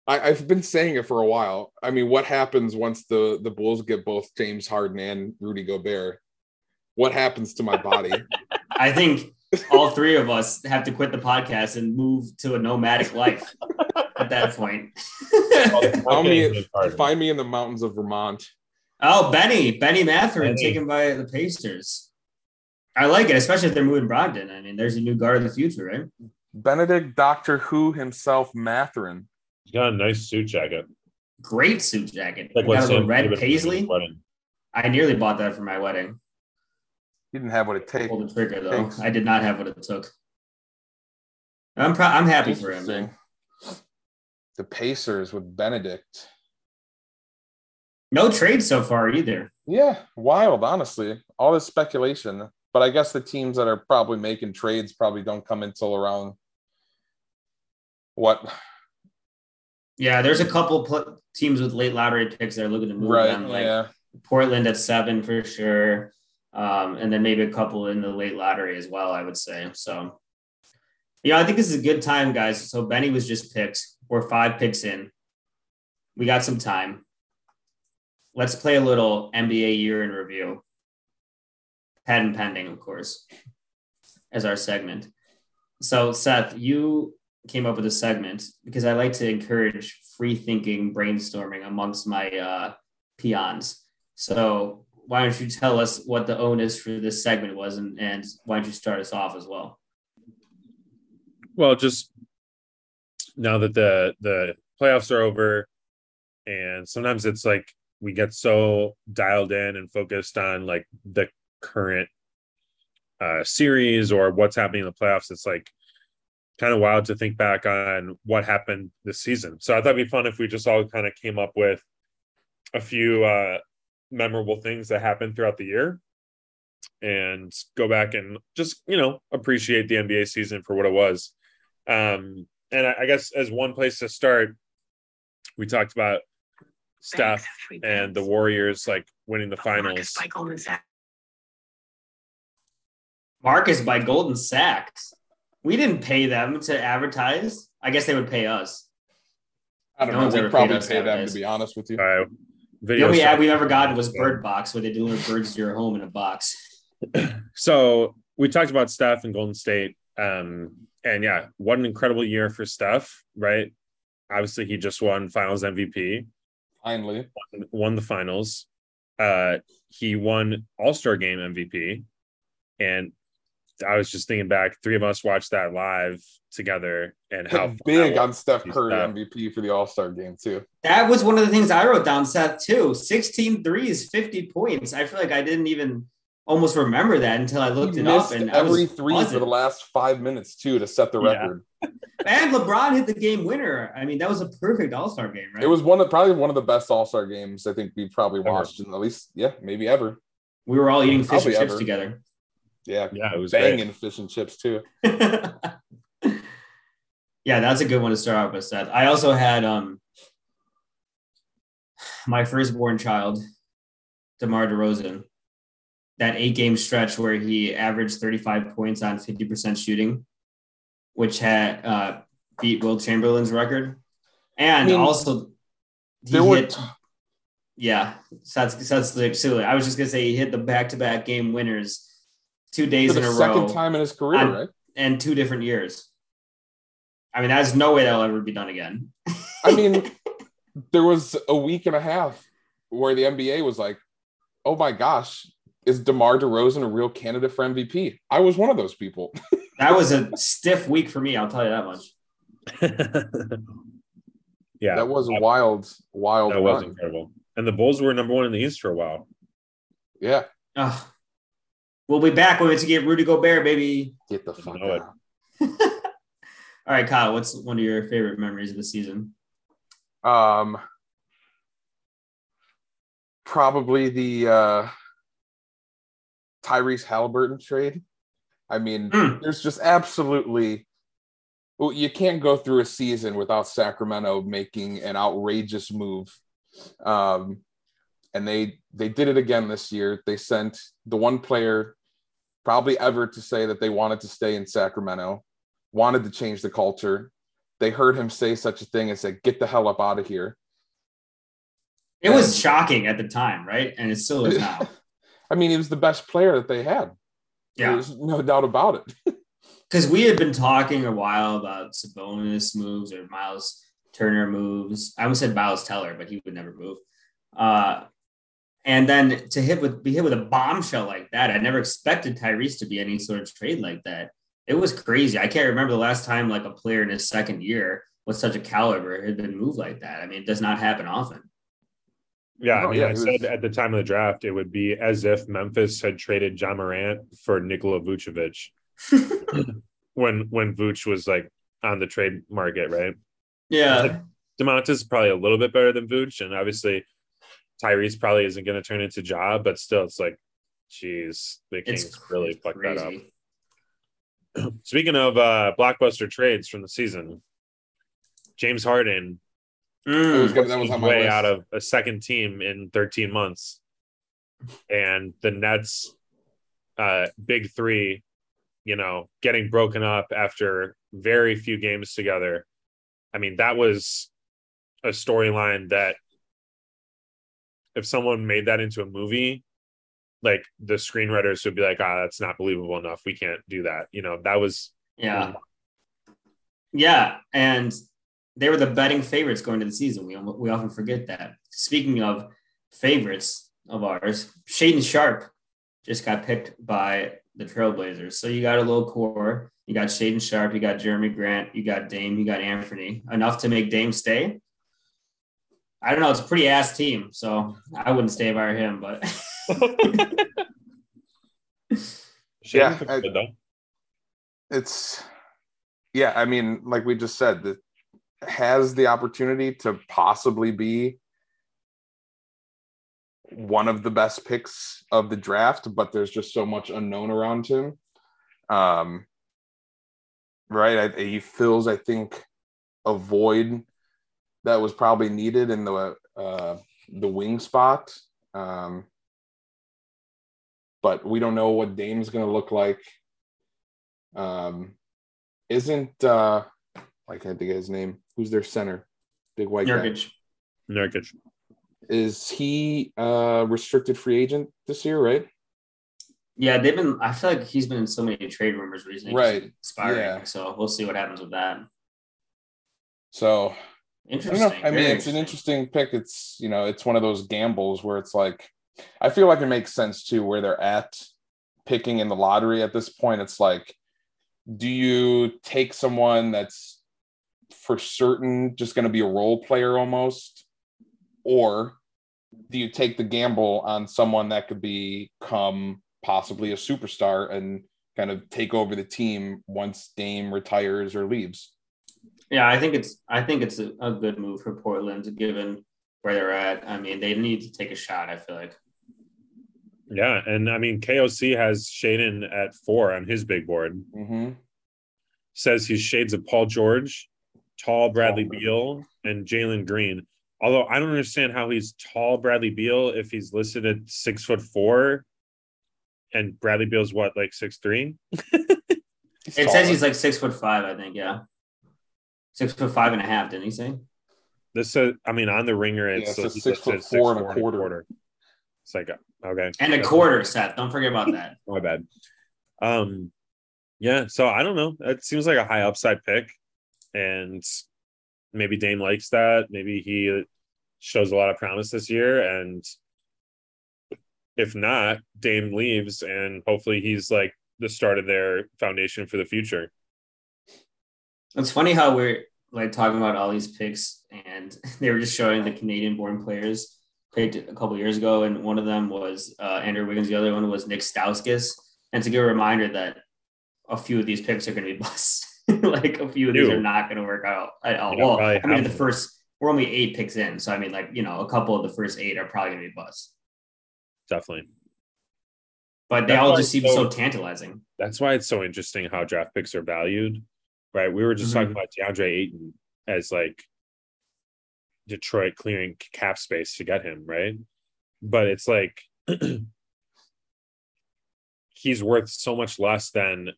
I, I've been saying it for a while. I mean, what happens once the the Bulls get both James Harden and Rudy Gobert? What happens to my body? I think all three of us have to quit the podcast and move to a nomadic life at that point. I'll me, good part of it. find me in the mountains of Vermont. Oh, Benny, Benny Mathurin Benny. taken by the Pacers. I like it, especially if they're moving Brogdon. I mean, there's a new guard of the future, right? Benedict Doctor Who himself, Mathurin. He's got a nice suit jacket. Great suit jacket. Like got a red paisley. I nearly bought that for my wedding. He didn't have what it takes. Pulled the trigger though. I did not have what it took. I'm proud. I'm happy for him. Man. The Pacers with Benedict. No trade so far either. Yeah, wild, honestly. All this speculation. But I guess the teams that are probably making trades probably don't come until around what? Yeah, there's a couple pl- teams with late lottery picks that are looking to move Right. them, like yeah. Portland at seven for sure, um, and then maybe a couple in the late lottery as well. I would say so. Yeah, I think this is a good time, guys. So Benny was just picked. We're five picks in. We got some time. Let's play a little NBA year in review. Patent pending, of course, as our segment. So, Seth, you came up with a segment because I like to encourage free thinking, brainstorming amongst my uh, peons. So, why don't you tell us what the onus for this segment was, and, and why don't you start us off as well? Well, just now that the the playoffs are over, and sometimes it's like we get so dialed in and focused on like the current uh series or what's happening in the playoffs. It's like kind of wild to think back on what happened this season. So I thought it'd be fun if we just all kind of came up with a few uh memorable things that happened throughout the year and go back and just you know appreciate the NBA season for what it was. Um, and I, I guess as one place to start, we talked about Steph and the Warriors like winning the finals. Marcus by Goldman Sachs. We didn't pay them to advertise. I guess they would pay us. I don't No know. one's We ever probably pay them nowadays. to be honest with you. Uh, The video only ad stuff. we ever gotten was Bird Box, where they deliver birds to your home in a box. [CLEARS THROAT] So we talked about Steph and Golden State. Um, and yeah, what an incredible year for Steph, right? Obviously, he just won finals MVP, Finally. won the finals. Uh, he won All Star Game MVP. And I was just thinking back, three of us watched that live together and how big on Steph Curry Steph. MVP for the All Star game too. That was one of the things I wrote down, Seth, too. 16 threes, 50 points. I feel like I didn't even almost remember that until I looked he it up. And every was three buzzing. for the last five minutes too to set the Yeah. record. [LAUGHS] And LeBron hit the game winner. I mean, that was a perfect All Star game, right? It was one of probably one of the best All Star games I think we've probably watched in at least yeah maybe ever. We were all eating fish and chips ever. together. Yeah, Yeah, it was banging great. fish and chips too. [LAUGHS] yeah, that's a good one to start off with, Seth. I also had um my firstborn child, DeMar DeRozan, that eight game stretch where he averaged 35 points on 50% shooting, which had uh, beat Wilt Chamberlain's record. And I mean, also, he There were hit, yeah, that's, that's like silly. I was just going to say he hit the back to back game winners two days for in the a second row time in his career, I'm- right? and two different years. I mean, there's no way that'll ever be done again. I mean, [LAUGHS] there was a week and a half where the NBA was like, "Oh my gosh, is DeMar DeRozan a real candidate for MVP?" I was one of those people. [LAUGHS] that was a stiff week for me. I'll tell you that much. [LAUGHS] yeah, that was a wild, wild that was incredible. And the Bulls were number one in the East for a while. Yeah, Ugh. We'll be back when we to get Rudy Gobert, baby. get the fuck out. [LAUGHS] All right, Kyle, what's one of your favorite memories of the season? Um, probably the uh, Tyrese Haliburton trade. I mean, Hmm. there's just absolutely. Well, you can't go through a season without Sacramento making an outrageous move, um, and they they did it again this year. They sent the one player, probably ever, to say that they wanted to stay in Sacramento, wanted to change the culture. They heard him say such a thing and said, "Get the hell up out of here." It was shocking at the time, right? And it still is now. [LAUGHS] I mean, he was the best player that they had. Yeah. There's no doubt about it. [LAUGHS] because we had been talking a while about Sabonis moves or Miles Turner moves. I almost said Miles Teller, but he would never move. Uh, and then to hit with be hit with a bombshell like that, I never expected Tyrese to be any sort of trade like that. It was crazy. I can't remember the last time like a player in his second year with such a caliber had been moved like that. I mean, it does not happen often. Yeah, I Oh, mean, yeah, I said was- at the time of the draft, it would be as if Memphis had traded Ja Morant for Nikola Vucevic [LAUGHS] when when Vuce was like on the trade market, right? Yeah. Domantas is probably a little bit better than Vooch, and obviously Tyrese probably isn't going to turn into Ja, but still, it's like, geez, the Kings It's really it's fucked that up. [CLEARS THROAT] Speaking of uh, blockbuster trades from the season, James Harden was Mm. That was his on my way list. out of a second team in 13 months, and the Nets, uh, big three, you know, getting broken up after very few games together. I mean, that was a storyline that if someone made that into a movie, like the screenwriters would be like, ah, that's not believable enough. We can't do that. You know, that was Yeah. Yeah. And they were the betting favorites going to the season. We, we often forget that. Speaking of favorites of ours, Shaedon Sharp just got picked by the Trailblazers. So you got a little core. You got Shaedon Sharp, you got Jerami Grant, you got Dame, you got Anthony. Enough to make Dame stay. I don't know. It's a pretty ass team. So I wouldn't stay by him, but [LAUGHS] Yeah, I- it's yeah i mean like we just said that has the opportunity to possibly be one of the best picks of the draft but there's just so much unknown around him um right I, he fills i think a void that was probably needed in the uh the wing spot um but we don't know what dame's going to look like um, isn't uh, I can't think of his name. Who's their center? Big white guy. Nurkic. Nurkic. Is he uh restricted free agent this year? Right. Yeah, they've been. I feel like he's been in so many trade rumors recently. Right. Expiring. Yeah. So we'll see what happens with that. So I Interesting. don't know. I mean, it's an interesting pick. It's you know, it's one of those gambles where it's like, I feel like it makes sense too where they're at picking in the lottery at this point. It's like, do you take someone that's for certain just going to be a role player almost, or do you take the gamble on someone that could become possibly a superstar and kind of take over the team once Dame retires or leaves? Yeah, I think it's. I think it's a, a good move for Portland, given where they're at. I mean, they need to take a shot. I feel like. Yeah, and I mean KOC has Shaedon at four on his big board. Mm-hmm. Says he's shades of Paul George, tall Bradley Beal, and Jalen Green. Although I don't understand how he's tall Bradley Beal if he's listed at six foot four, and Bradley Beal's what like six three. [LAUGHS] It says he's like six foot five. I think. Yeah. Six foot five and a half. Didn't he say? This says I mean on the ringer Yeah, it's it says six listed foot at four and a quarter. It's like okay, And a That's- quarter, Seth. Don't forget about that. [LAUGHS] My bad. Um, yeah. So I don't know. It seems like a high upside pick, and maybe Dame likes that. Maybe he shows a lot of promise this year, and if not, Dame leaves, and hopefully he's like the start of their foundation for the future. It's funny how we're like talking about all these picks, and [LAUGHS] they were just showing the Canadian-born players picked a couple years ago, and one of them was uh, Andrew Wiggins. The other one was Nick Stauskas. And to give a reminder that a few of these picks are going to be [LAUGHS] busts. [LAUGHS] like a few of these are not going to work out at all. Well, I mean, the first we're only eight picks in, so I mean, like you know, a couple of the first eight are probably going to be busts. Definitely. But they That's all just seem so so- tantalizing. That's why it's so interesting how draft picks are valued, right? We were just Mhm. talking about DeAndre Ayton as like Detroit clearing cap space to get him, right? But it's like [CLEARS THROAT] he's worth so much less than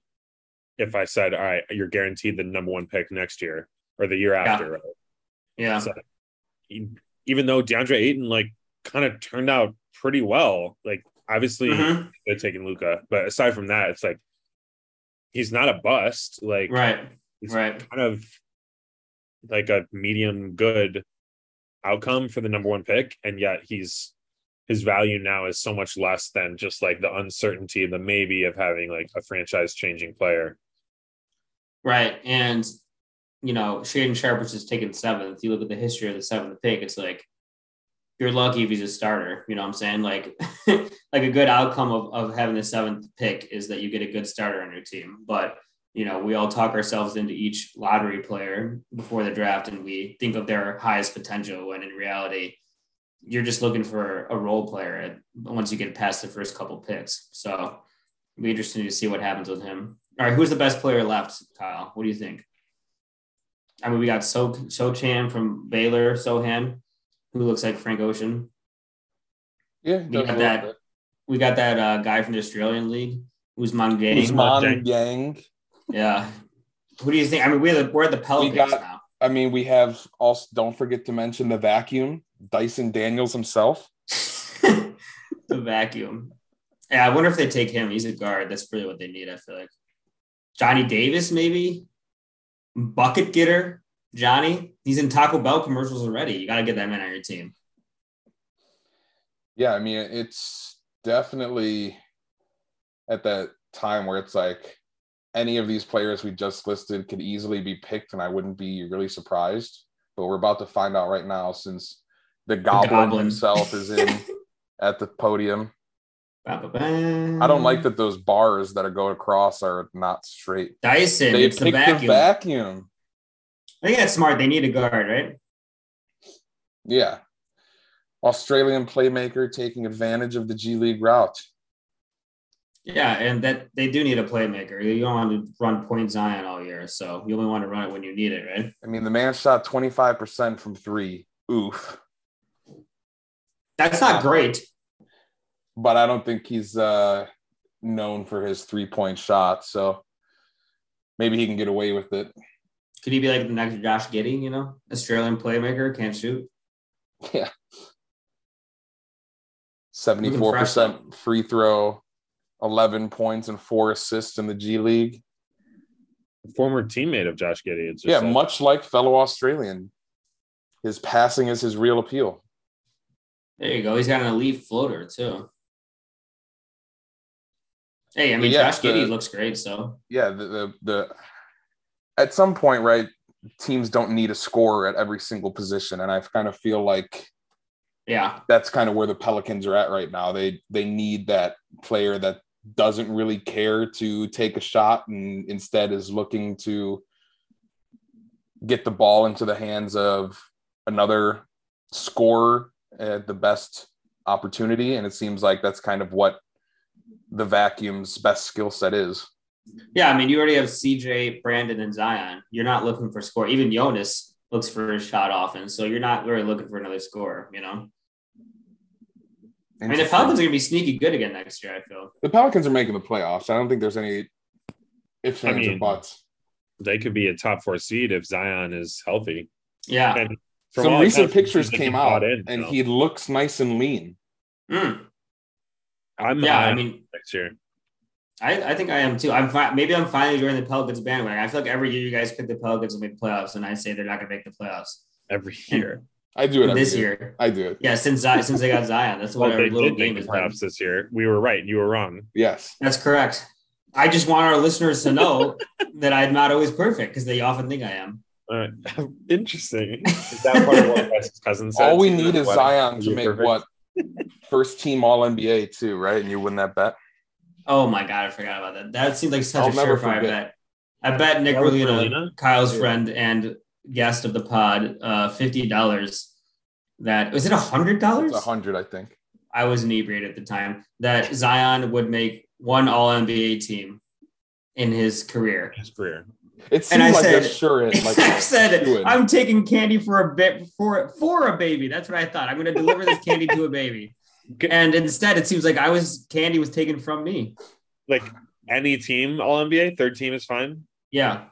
if I said, all right, you're guaranteed the number one pick next year or the year after, right? Yeah. So, even though DeAndre Ayton like kind of turned out pretty well, like Obviously, Mhm. they're taking Luka, but aside from that, it's like he's not a bust. Like Right. He's Right. kind of like a medium good outcome for the number one pick, and yet he's his value now is so much less than just like the uncertainty, the maybe of having like a franchise changing player. Right. And, you know, Shaedon Sharp was just taken seventh. You look at the history of the seventh pick, it's like you're lucky if he's a starter. You know what I'm saying? Like [LAUGHS] like a good outcome of, of having the seventh pick is that you get a good starter on your team. But you know, we all talk ourselves into each lottery player before the draft and we think of their highest potential when in reality you're just looking for a role player once you get past the first couple picks. So it'll be interesting to see what happens with him. All right, who's the best player left, Kyle? What do you think? I mean, we got So Sochan from Baylor, Sochan, who looks like Frank Ocean. Yeah, We got that. bit. We got that uh, guy from the Australian League, Ousmane Dieng. Usman- Yang. Yeah. Who do you think? I mean, we're the, we're the Pelicans got- now. I mean, we have also don't forget to mention the vacuum, Dyson Daniels himself. [LAUGHS] the vacuum. Yeah, I wonder if they take him. He's a guard. That's really what they need. I feel like Johnny Davis, maybe bucket getter. Johnny, he's in Taco Bell commercials already. You got to get that man on your team. Yeah, I mean, it's definitely at that time where it's like any of these players we just listed could easily be picked, and I wouldn't be really surprised. But we're about to find out right now since the Goblin, Goblin. himself is in [LAUGHS] at the podium. Ba-ba-ba. I don't like that those bars that are going across are not straight. Dyson. They it's the picked the vacuum. vacuum. I think that's smart. They need a guard, right? Yeah. Australian playmaker taking advantage of the G League route. Yeah, and that they do need a playmaker. You don't want to run point Zion all year, so you only want to run it when you need it, right? I mean, the man shot 25% from three. Oof. That's not great. But I don't think he's uh, known for his three point shot. So maybe he can get away with it. Could he be like the next Josh Giddey? You know, Australian playmaker can't shoot. Yeah. 74% free throw, 11 points and four assists in the G League. Former teammate of Josh Giddey. It's Yeah, like- much like fellow Australian. His passing is his real appeal. There you go. He's got an elite floater too. Hey, I mean, Yeah, Josh Giddey looks great. So Yeah, the, the the at some point, right, teams don't need a scorer at every single position. And I kind of feel like yeah, that's kind of where the Pelicans are at right now. They they need that player that doesn't really care to take a shot and instead is looking to get the ball into the hands of another scorer at the best opportunity. And it seems like that's kind of what the vacuum's best skill set is. yeah. I mean, you already have CJ, Brandon, and Zion. You're not looking for score. Even Jonas looks for a shot often, so you're not really looking for another scorer. You know, I mean, the Pelicans are gonna be sneaky good again next year. I feel. The Pelicans are making the playoffs. I don't think there's any ifs, I ands, or mean- buts. they could be a top four seed if Zion is healthy. Yeah. And from Some recent pictures came out, in, and so he looks nice and lean. Mm. I'm Yeah. high I mean, next year. I, I think I am too. I'm fi- maybe I'm finally joining the Pelicans bandwagon. I feel like every year you guys pick the Pelicans to make the playoffs, and I say they're not going to make the playoffs every year. I do it this year. I do it. Yeah, since I since they got Zion, that's what Well, our they little did game make is. the playoffs this year. We were right. You were wrong. Yes. That's correct. I just want our listeners to know [LAUGHS] that I'm not always perfect because they often think I am. Uh, All right. [LAUGHS] Interesting. Is that part of what [LAUGHS] Wes's cousin said? All we need is Zion to make perfect? what first team All NBA too, right? And you win that bet. Oh my god, I forgot about that. That seems like such I'll a never surefire bet. I bet Nick That was Rolina, Rolina? Kyle's Yeah. friend and guest of the pod, uh, fifty dollars. That was it. A hundred dollars. A hundred, I think. I was inebriated at the time. That Zion would make one All NBA team in his career. his career. It And seemed I like said- a sure it. Like [LAUGHS] I said, shoo-in. I'm taking candy for a bit for for a baby. That's what I thought. I'm going to deliver this candy to a baby. And instead, it seems like I was candy was taken from me. Like any team, all NBA, third team is fine. Yeah,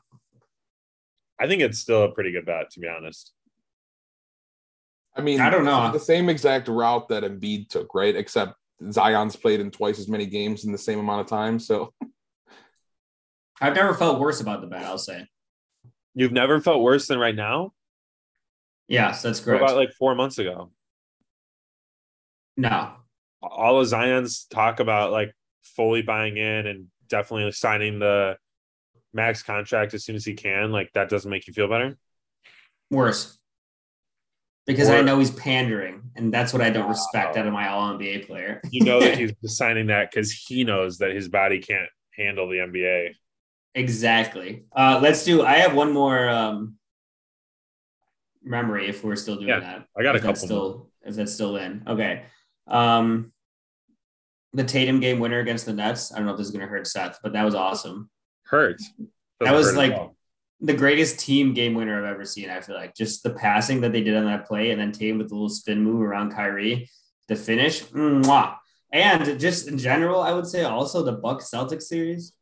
I think it's still a pretty good bet, to be honest. I mean, I don't know. the same exact route that Embiid took, right? Except Zion's played in twice as many games in the same amount of time. So I've never felt worse about the bet. I'll say. You've never felt worse than right now. Yes, that's What correct. about like four months ago? no, All of Zion's talk about like fully buying in and definitely signing the max contract as soon as he can. Like that doesn't make you feel better. worse. Because I know he's pandering, and that's what I don't respect out of my All NBA player. [LAUGHS] You know that [LAUGHS] he's signing that because he knows that his body can't handle the NBA. Exactly. Uh, let's do. I have one more um, memory if we're still doing Yeah, that. I got a If that's couple more. Still, if that's still in. Okay. Um, the Tatum game winner against the Nets. I don't know if this is going to hurt Seth, but that was awesome. Hurt. That Doesn't was hurt like the greatest team game winner I've ever seen. I feel like just the passing that they did on that play, and then Tatum with the little spin move around Kyrie, the finish, mwah. and just in general, I would say also the Buck Celtics series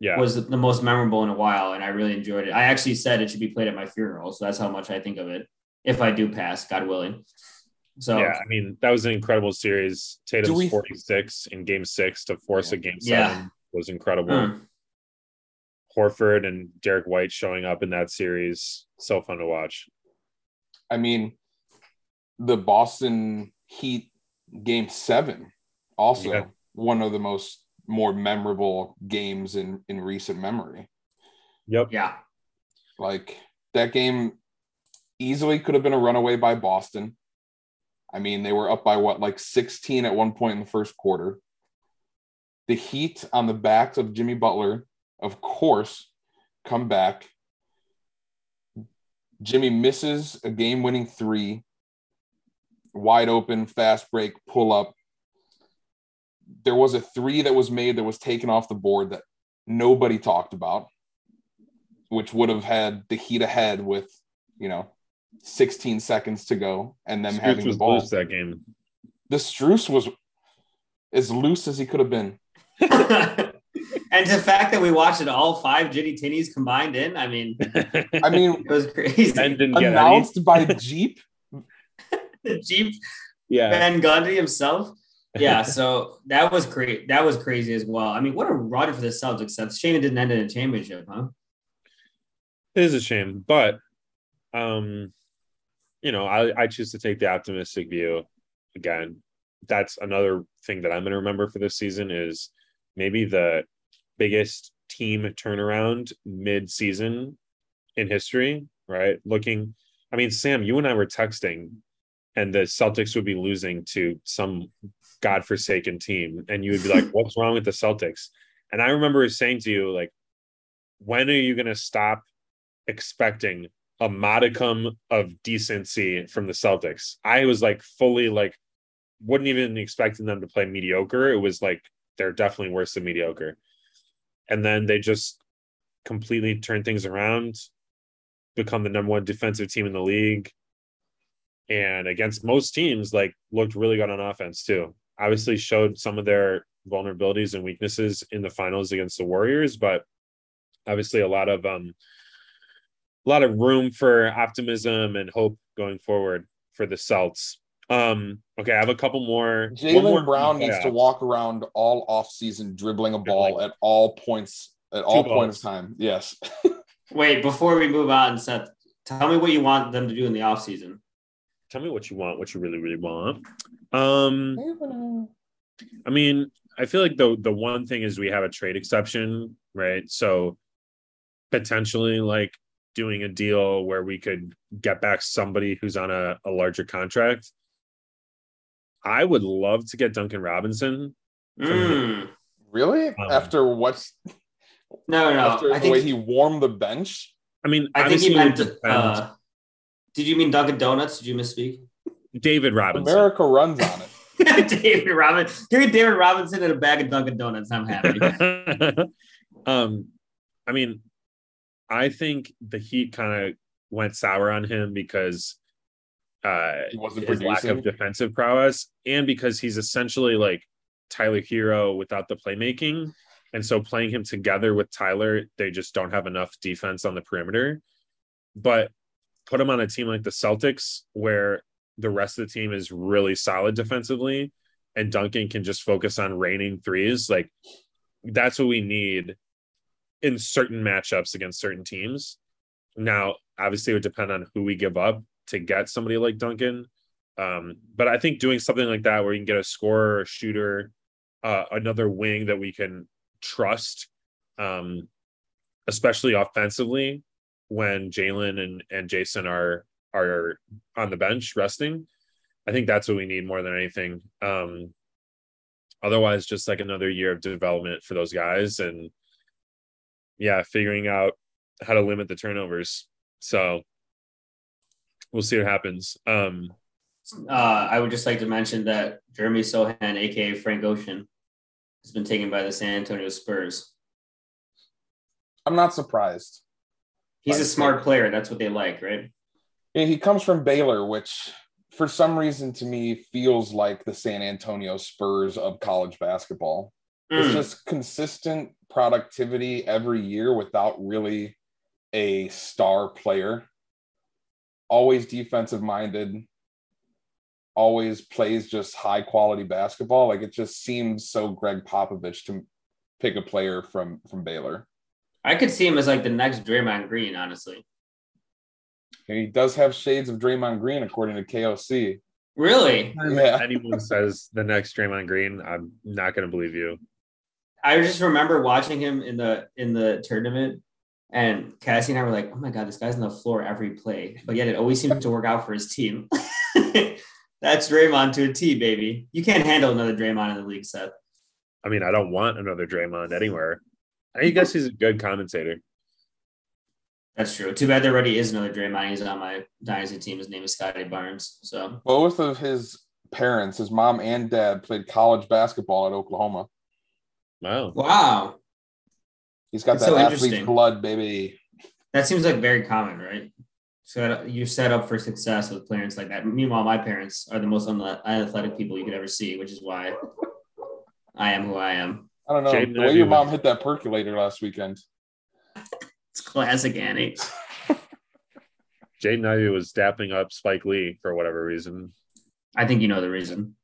yeah. was the most memorable in a while, and I really enjoyed it. I actually said it should be played at my funeral, so that's how much I think of it. If I do pass, God willing. So yeah, I mean that was an incredible series. Tatum's we- 46 in Game Six to force a Game Yeah. Seven was incredible. mm, Horford and Derek White showing up in that series, so fun to watch. I mean, the Boston Heat game seven, also Yeah. one of the most more memorable games in in recent memory. Yep. yeah, Like that game easily could have been a runaway by Boston. I mean, they were up by what, like 16 at one point in the first quarter. The Heat on the backs of Jimmy Butler, of course, come back. Jimmy misses a game winning three, wide open, fast break, pull up. There was a three that was made that was taken off the board that nobody talked about, which would have had the Heat ahead with, you know, 16 seconds to go and them Scooch having the ball. loose that game. The Struce was as loose as he could have been. [LAUGHS] [LAUGHS] and the fact that we watched it all five Jitty Tinnies combined in, I mean, I mean, [LAUGHS] it was crazy. Ben didn't get announced by [LAUGHS] Jeep. Jeep Yeah. Van Gundy himself. Yeah, so that was great. That was crazy as well. I mean, what a run for the Celtics. Seth. Shane it didn't end in a championship, huh? It is a shame, but um, you know, I, I choose to take the optimistic view. Again, that's another thing that I'm going to remember for this season is maybe the biggest team turnaround mid-season in history. Right? Looking, I mean, Sam, you and I were texting, and the Celtics would be losing to some godforsaken team, and you would be like, [LAUGHS] "What's wrong with the Celtics?" And I remember saying to you, like, "When are you going to stop?" expecting a modicum of decency from the Celtics. I was like fully like wouldn't even expecting them to play mediocre. It was like they're definitely worse than mediocre. And then they just completely turn things around, become the number one defensive team in the league. And against most teams, like looked really good on offense too. Obviously showed some of their vulnerabilities and weaknesses in the finals against the Warriors, but obviously a lot of um a lot of room for optimism and hope going forward for the Celts. Um, okay, I have a couple more. one more Jaylen Brown needs to walk around all offseason dribbling a ball at all points at all points time. Yes. [LAUGHS] Wait, before we move on, Seth, tell me what you want them to do in the offseason. Tell me what you want, what you really, really want. Um, I mean, I feel like the the one thing is we have a trade exception, right? So potentially like doing a deal where we could get back somebody who's on a, a larger contract. I would love to get Duncan Robinson. Mm. Really? Um, After what's No, no, after I the way he warmed the bench? I mean, I think he meant. Uh, did you mean Dunkin' Donuts? Did you misspeak? David Robinson. America runs on it. [LAUGHS] David Robinson. Give me David Robinson and a bag of Dunkin' Donuts. I'm happy. [LAUGHS] um, I mean, I think the Heat kind of went sour on him because uh, his lack of defensive prowess, and because he's essentially like Tyler Herro without the playmaking, and so playing him together with Tyler, they just don't have enough defense on the perimeter. But put him on a team like the Celtics, where the rest of the team is really solid defensively, and Duncan can just focus on raining threes, like that's what we need in certain matchups against certain teams. Now, obviously, it would depend on who we give up to get somebody like Duncan. Um, but I think doing something like that where you can get a scorer, a shooter, uh, another wing that we can trust, um, especially offensively, when Jalen and, and Jason are are on the bench resting. I think that's what we need more than anything. Um, otherwise, just like another year of development for those guys, and yeah, figuring out how to limit the turnovers. So we'll see what happens. Um, uh, I would just like to mention that Jeremy Sochan, aka Frank Ocean, has been taken by the San Antonio Spurs. I'm not surprised. He's a smart player. That's what they like, right? Yeah, he comes from Baylor, which for some reason to me feels like the San Antonio Spurs of college basketball. Mm. It's hmm. just consistent productivity every year without really a star player. Always defensive minded, always plays just high quality basketball. Like it just seems so Gregg Popovich to pick a player from from Baylor. I could see him as like the next Draymond Green, honestly. And he does have shades of Draymond Green, according to KOC. Really? Yeah. Anyone [LAUGHS] says the next Draymond Green, I'm not going to believe you. I just remember watching him in the in the tournament, and Cassie and I were like, "Oh my god, this guy's on the floor every play," but yet it always seems to work out for his team. [LAUGHS] That's Draymond to a T, baby. You can't handle another Draymond in the league, Seth. I mean, I don't want another Draymond anywhere. I guess he's a good commentator. That's true. Too bad there already is another Draymond. He's on my dynasty team. His name is Scottie Barnes. So both of his parents, his mom and dad, played college basketball at Oklahoma. Wow. Wow. He's got That's that so athlete's blood, baby. That seems like very common, right? So you're set up for success with parents like that. Meanwhile, my parents are the most unathletic people you could ever see, which is why I am who I am. I don't know. Jaden the way your mom hit that percolator last weekend. It's classic Annie. [LAUGHS] Jaden Ivey was dapping up Spike Lee for whatever reason. I think you know the reason.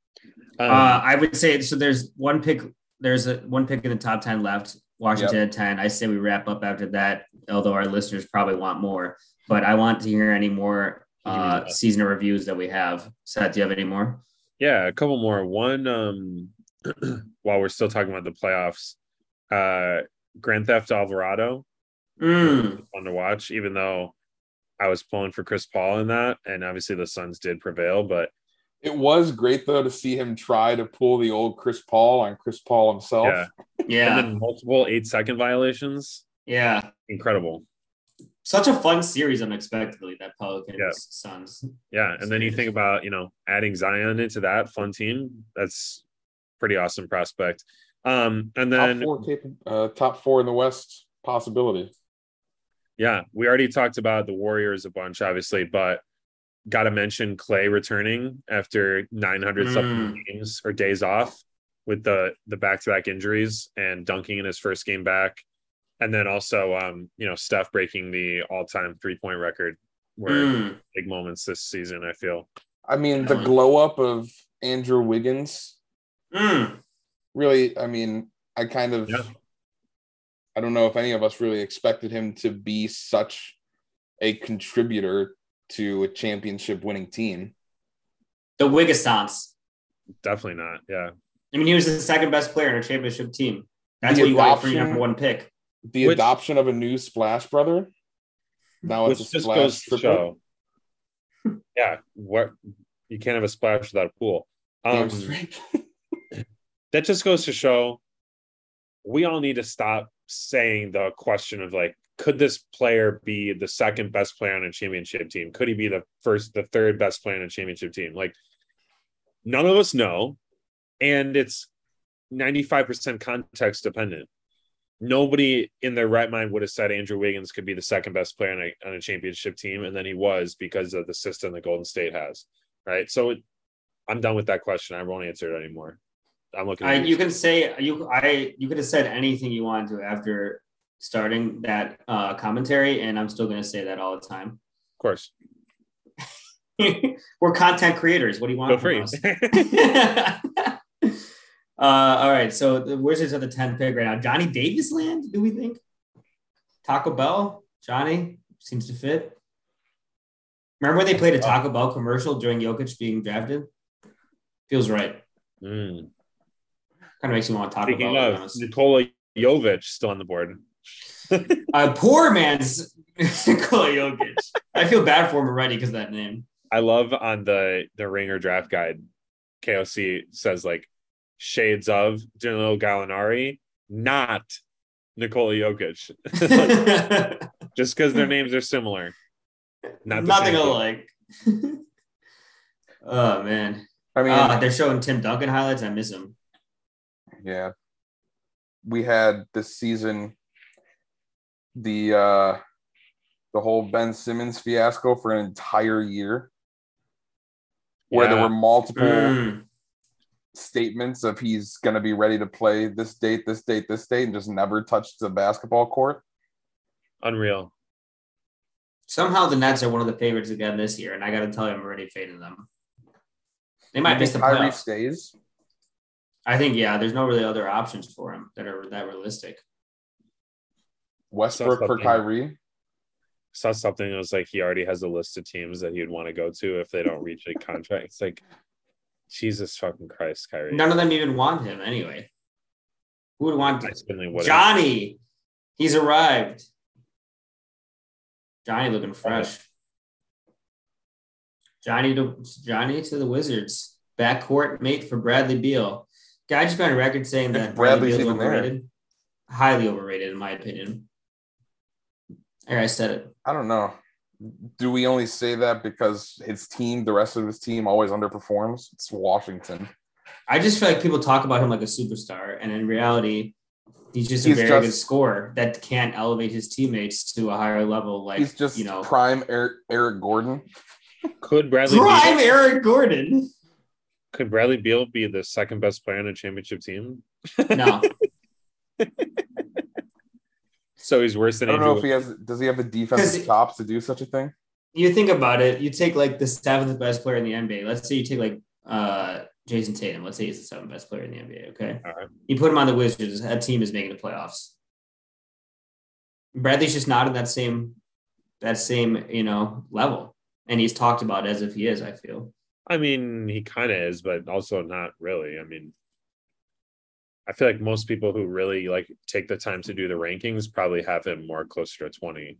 Um, uh, I would say so. There's one pick. There's a one pick in the top ten left. Washington yep. at ten. I say we wrap up after that. Although our listeners probably want more, but I want to hear any more uh, season reviews that we have. Seth, do you have any more? Yeah, a couple more. One, um, [CLEARS THROAT] while we're still talking about the playoffs, uh, Grand Theft Alvarado Mm. Fun to watch, even though I was pulling for Chris Paul in that, and obviously the Suns did prevail. But it was great though to see him try to pull the old Chris Paul on Chris Paul himself. Yeah, yeah. And then multiple eight second violations. Yeah, incredible. Such a fun series, unexpectedly that Pelicans yeah. Suns. Yeah, and then you think about you know adding Zion into that fun team. That's pretty awesome prospect. Um, and then top four, uh, top four in the West possibility. Yeah, we already talked about the Warriors a bunch, obviously, but got to mention Clay returning after 900 mm. something games or days off with the the back to back injuries and dunking in his first game back, and then also um, you know Steph breaking the all time three point record. Were mm. big moments this season. I feel. I mean, the glow up of Andrew Wiggins. Mm. Really, I mean, I kind of yeah. I don't know if any of us really expected him to be such a contributor to a championship winning team. The Wiggistance. Definitely not. Yeah. I mean, he was the second best player in a championship team. That's the what you got for your number one pick. The which, adoption of a new Splash brother. Now it's a splash show. yeah, what you can't have a splash without a pool. Um, that just goes to show we all need to stop saying the question of like, could this player be the second best player on a championship team? Could he be the first, the third best player on a championship team? Like, none of us know. And it's 95% context dependent. Nobody in their right mind would have said Andrew Wiggins could be the second best player on a, on a championship team. And then he was because of the system that Golden State has. Right. So it, I'm done with that question. I won't answer it anymore. I'm looking. I, you can say you I you could have said anything you wanted to after starting that uh, commentary, and I'm still going to say that all the time. Of course. [LAUGHS] We're content creators. What do you want? Feel free. [LAUGHS] [LAUGHS] Uh, all right, so the Wizards are the 10th pick right now. Johnny Davis land, do we think? Taco Bell, Johnny seems to fit. Remember when they played a Taco Bell commercial during Jokic being drafted? Feels right. Mm. Kind of makes me want Taco Speaking Bell. to be of honest. Nikola Jovic still on the board. Uh, poor man's [LAUGHS] Nikola Jokic. I feel bad for him already because of that name. I love on the the Ringer draft guide, KOC says like shades of Danilo Gallinari, not Nikola Jokic, [LAUGHS] [LAUGHS] just because their names are similar. Not Nothing same alike. oh man. I mean, Uh, they're showing Tim Duncan highlights. I miss him. yeah. We had this season the uh the whole Ben Simmons fiasco for an entire year. Where there were multiple Mm. statements of he's going to be ready to play this date, this date, this date, and just never touched the basketball court. Unreal. Somehow the Nets are one of the favorites again this year, and I got to tell you, I'm already fading them. They might miss the think Kyrie playoffs. stays. I think yeah. There's no really other options for him that are that realistic. Westbrook for something. Kyrie. Saw something that was like he already has a list of teams that he'd want to go to if they don't reach a contract. It's like Jesus fucking Christ, Kyrie. None of them even want him anyway. Who would want to? Johnny, he's arrived. Johnny looking uh, fresh. Johnny to Johnny to the Wizards. Backcourt mate for Bradley Beal. Guy just been a record saying If that Bradley Bradley's Beal's even there. overrated. Highly overrated, in my opinion. There, I said it. I don't know. Do we only say that because his team, the rest of his team, always underperforms? It's Washington. I just feel like people talk about him like a superstar, and in reality, he's just a He's very just- good scorer that can't elevate his teammates to a higher level. Like He's just you know, prime Eric, Eric Gordon. Could Bradley prime Beal, Eric Gordon. could Bradley Beal be the second best player on a championship team? No, [LAUGHS] So he's worse than. I don't know if he has. Does he have the defensive 'Cause- chops to do such a thing? you think about it. You take like the seventh best player in the NBA. Let's say you take like uh Jayson Tatum. Let's say he's the seventh best player in the NBA. Okay, All right. you put him on the Wizards. That team is making the playoffs. Bradley's just not in that same that same you know level, and he's talked about as if he is. I feel. I mean, he kind of is, but also not really. I mean, I feel like most people who really like take the time to do the rankings probably have him more closer to 20.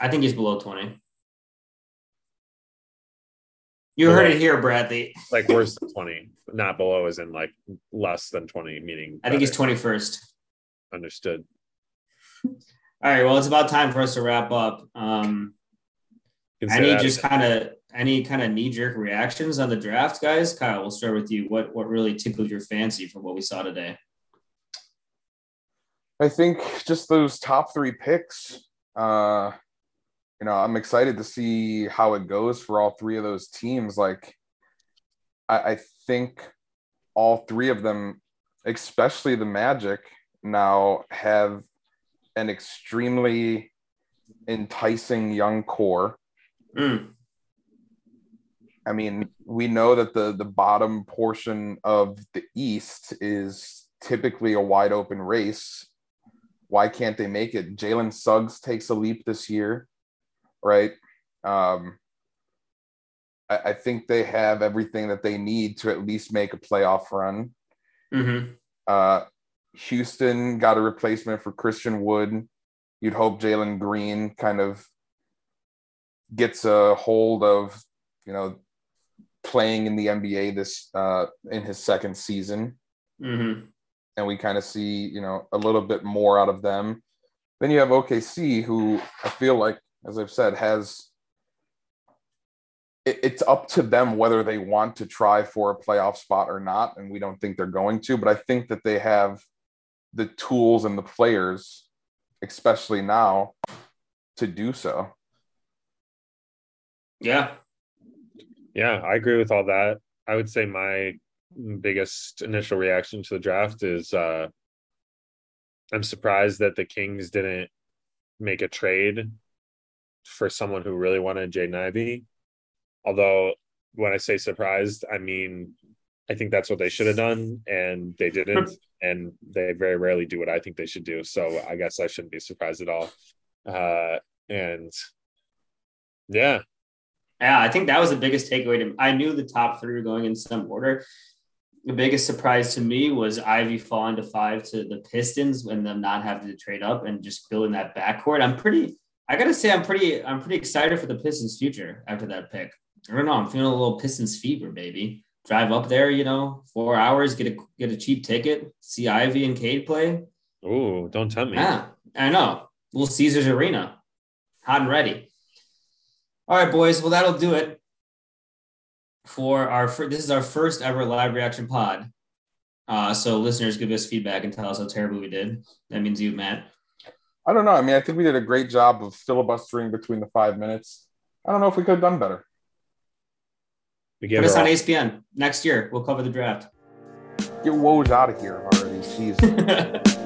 I think he's below 20. You heard it here, Bradley. Like [LAUGHS] worse than 20, not below as in like less than 20, meaning I think he's better. 21st. understood. All right. Well, it's about time for us to wrap up. Um, say any just kind of any kind of knee jerk reactions on the draft, guys? Kyle, we'll start with you. What what really tickled your fancy from what we saw today? I think just those top three picks. Uh, you know, I'm excited to see how it goes for all three of those teams. Like, I, I think all three of them, especially the Magic, now have an extremely enticing young core. Mm, I mean, we know that the the bottom portion of the East is typically a wide open race. Why can't they make it? Jalen Suggs takes a leap this year, right? Um, I, I think they have everything that they need to at least make a playoff run. mhm. Uh, Houston got a replacement for Christian Wood. You'd hope Jalen Green kind of gets a hold of, you know, playing in the NBA this uh, in his second season, Mhm. and we kind of see, you know, a little bit more out of them. Then you have OKC, who I feel like, as I've said, has it, it's up to them whether they want to try for a playoff spot or not, and we don't think they're going to. But I think that they have the tools and the players, especially now, to do so. Yeah. Yeah, I agree with all that. I would say my biggest initial reaction to the draft is uh I'm surprised that the Kings didn't make a trade for someone who really wanted Jaden Ivey. Although when I say surprised, I mean I think that's what they should have done, and they didn't. [LAUGHS] and they very rarely do what I think they should do. So I guess I shouldn't be surprised at all. Uh, and yeah, yeah, I think that was the biggest takeaway. To, I knew the top three were going in some order. The biggest surprise to me was Ivey falling to five to the Pistons and them not having to trade up and just building that backcourt. I'm pretty. I gotta say, I'm pretty. I'm pretty excited for the Pistons' future after that pick. I don't know. I'm feeling a little Pistons fever, baby. Drive up there, you know, four hours, get a get a cheap ticket, see Ivey and Cade play. Oh, don't tell me. Yeah, I know. Little Caesars Arena, hot and ready. All right, boys. Well, that'll do it for our. This is our first ever live reaction pod. Uh, so listeners, give us feedback and tell us how terrible we did. That means you, Matt. I don't know. I mean, I think we did a great job of filibustering between the five minutes. I don't know if we could have done better. We Put us on ESPN next year. We'll cover the draft. Get Woj out of here already. [LAUGHS] Jeez.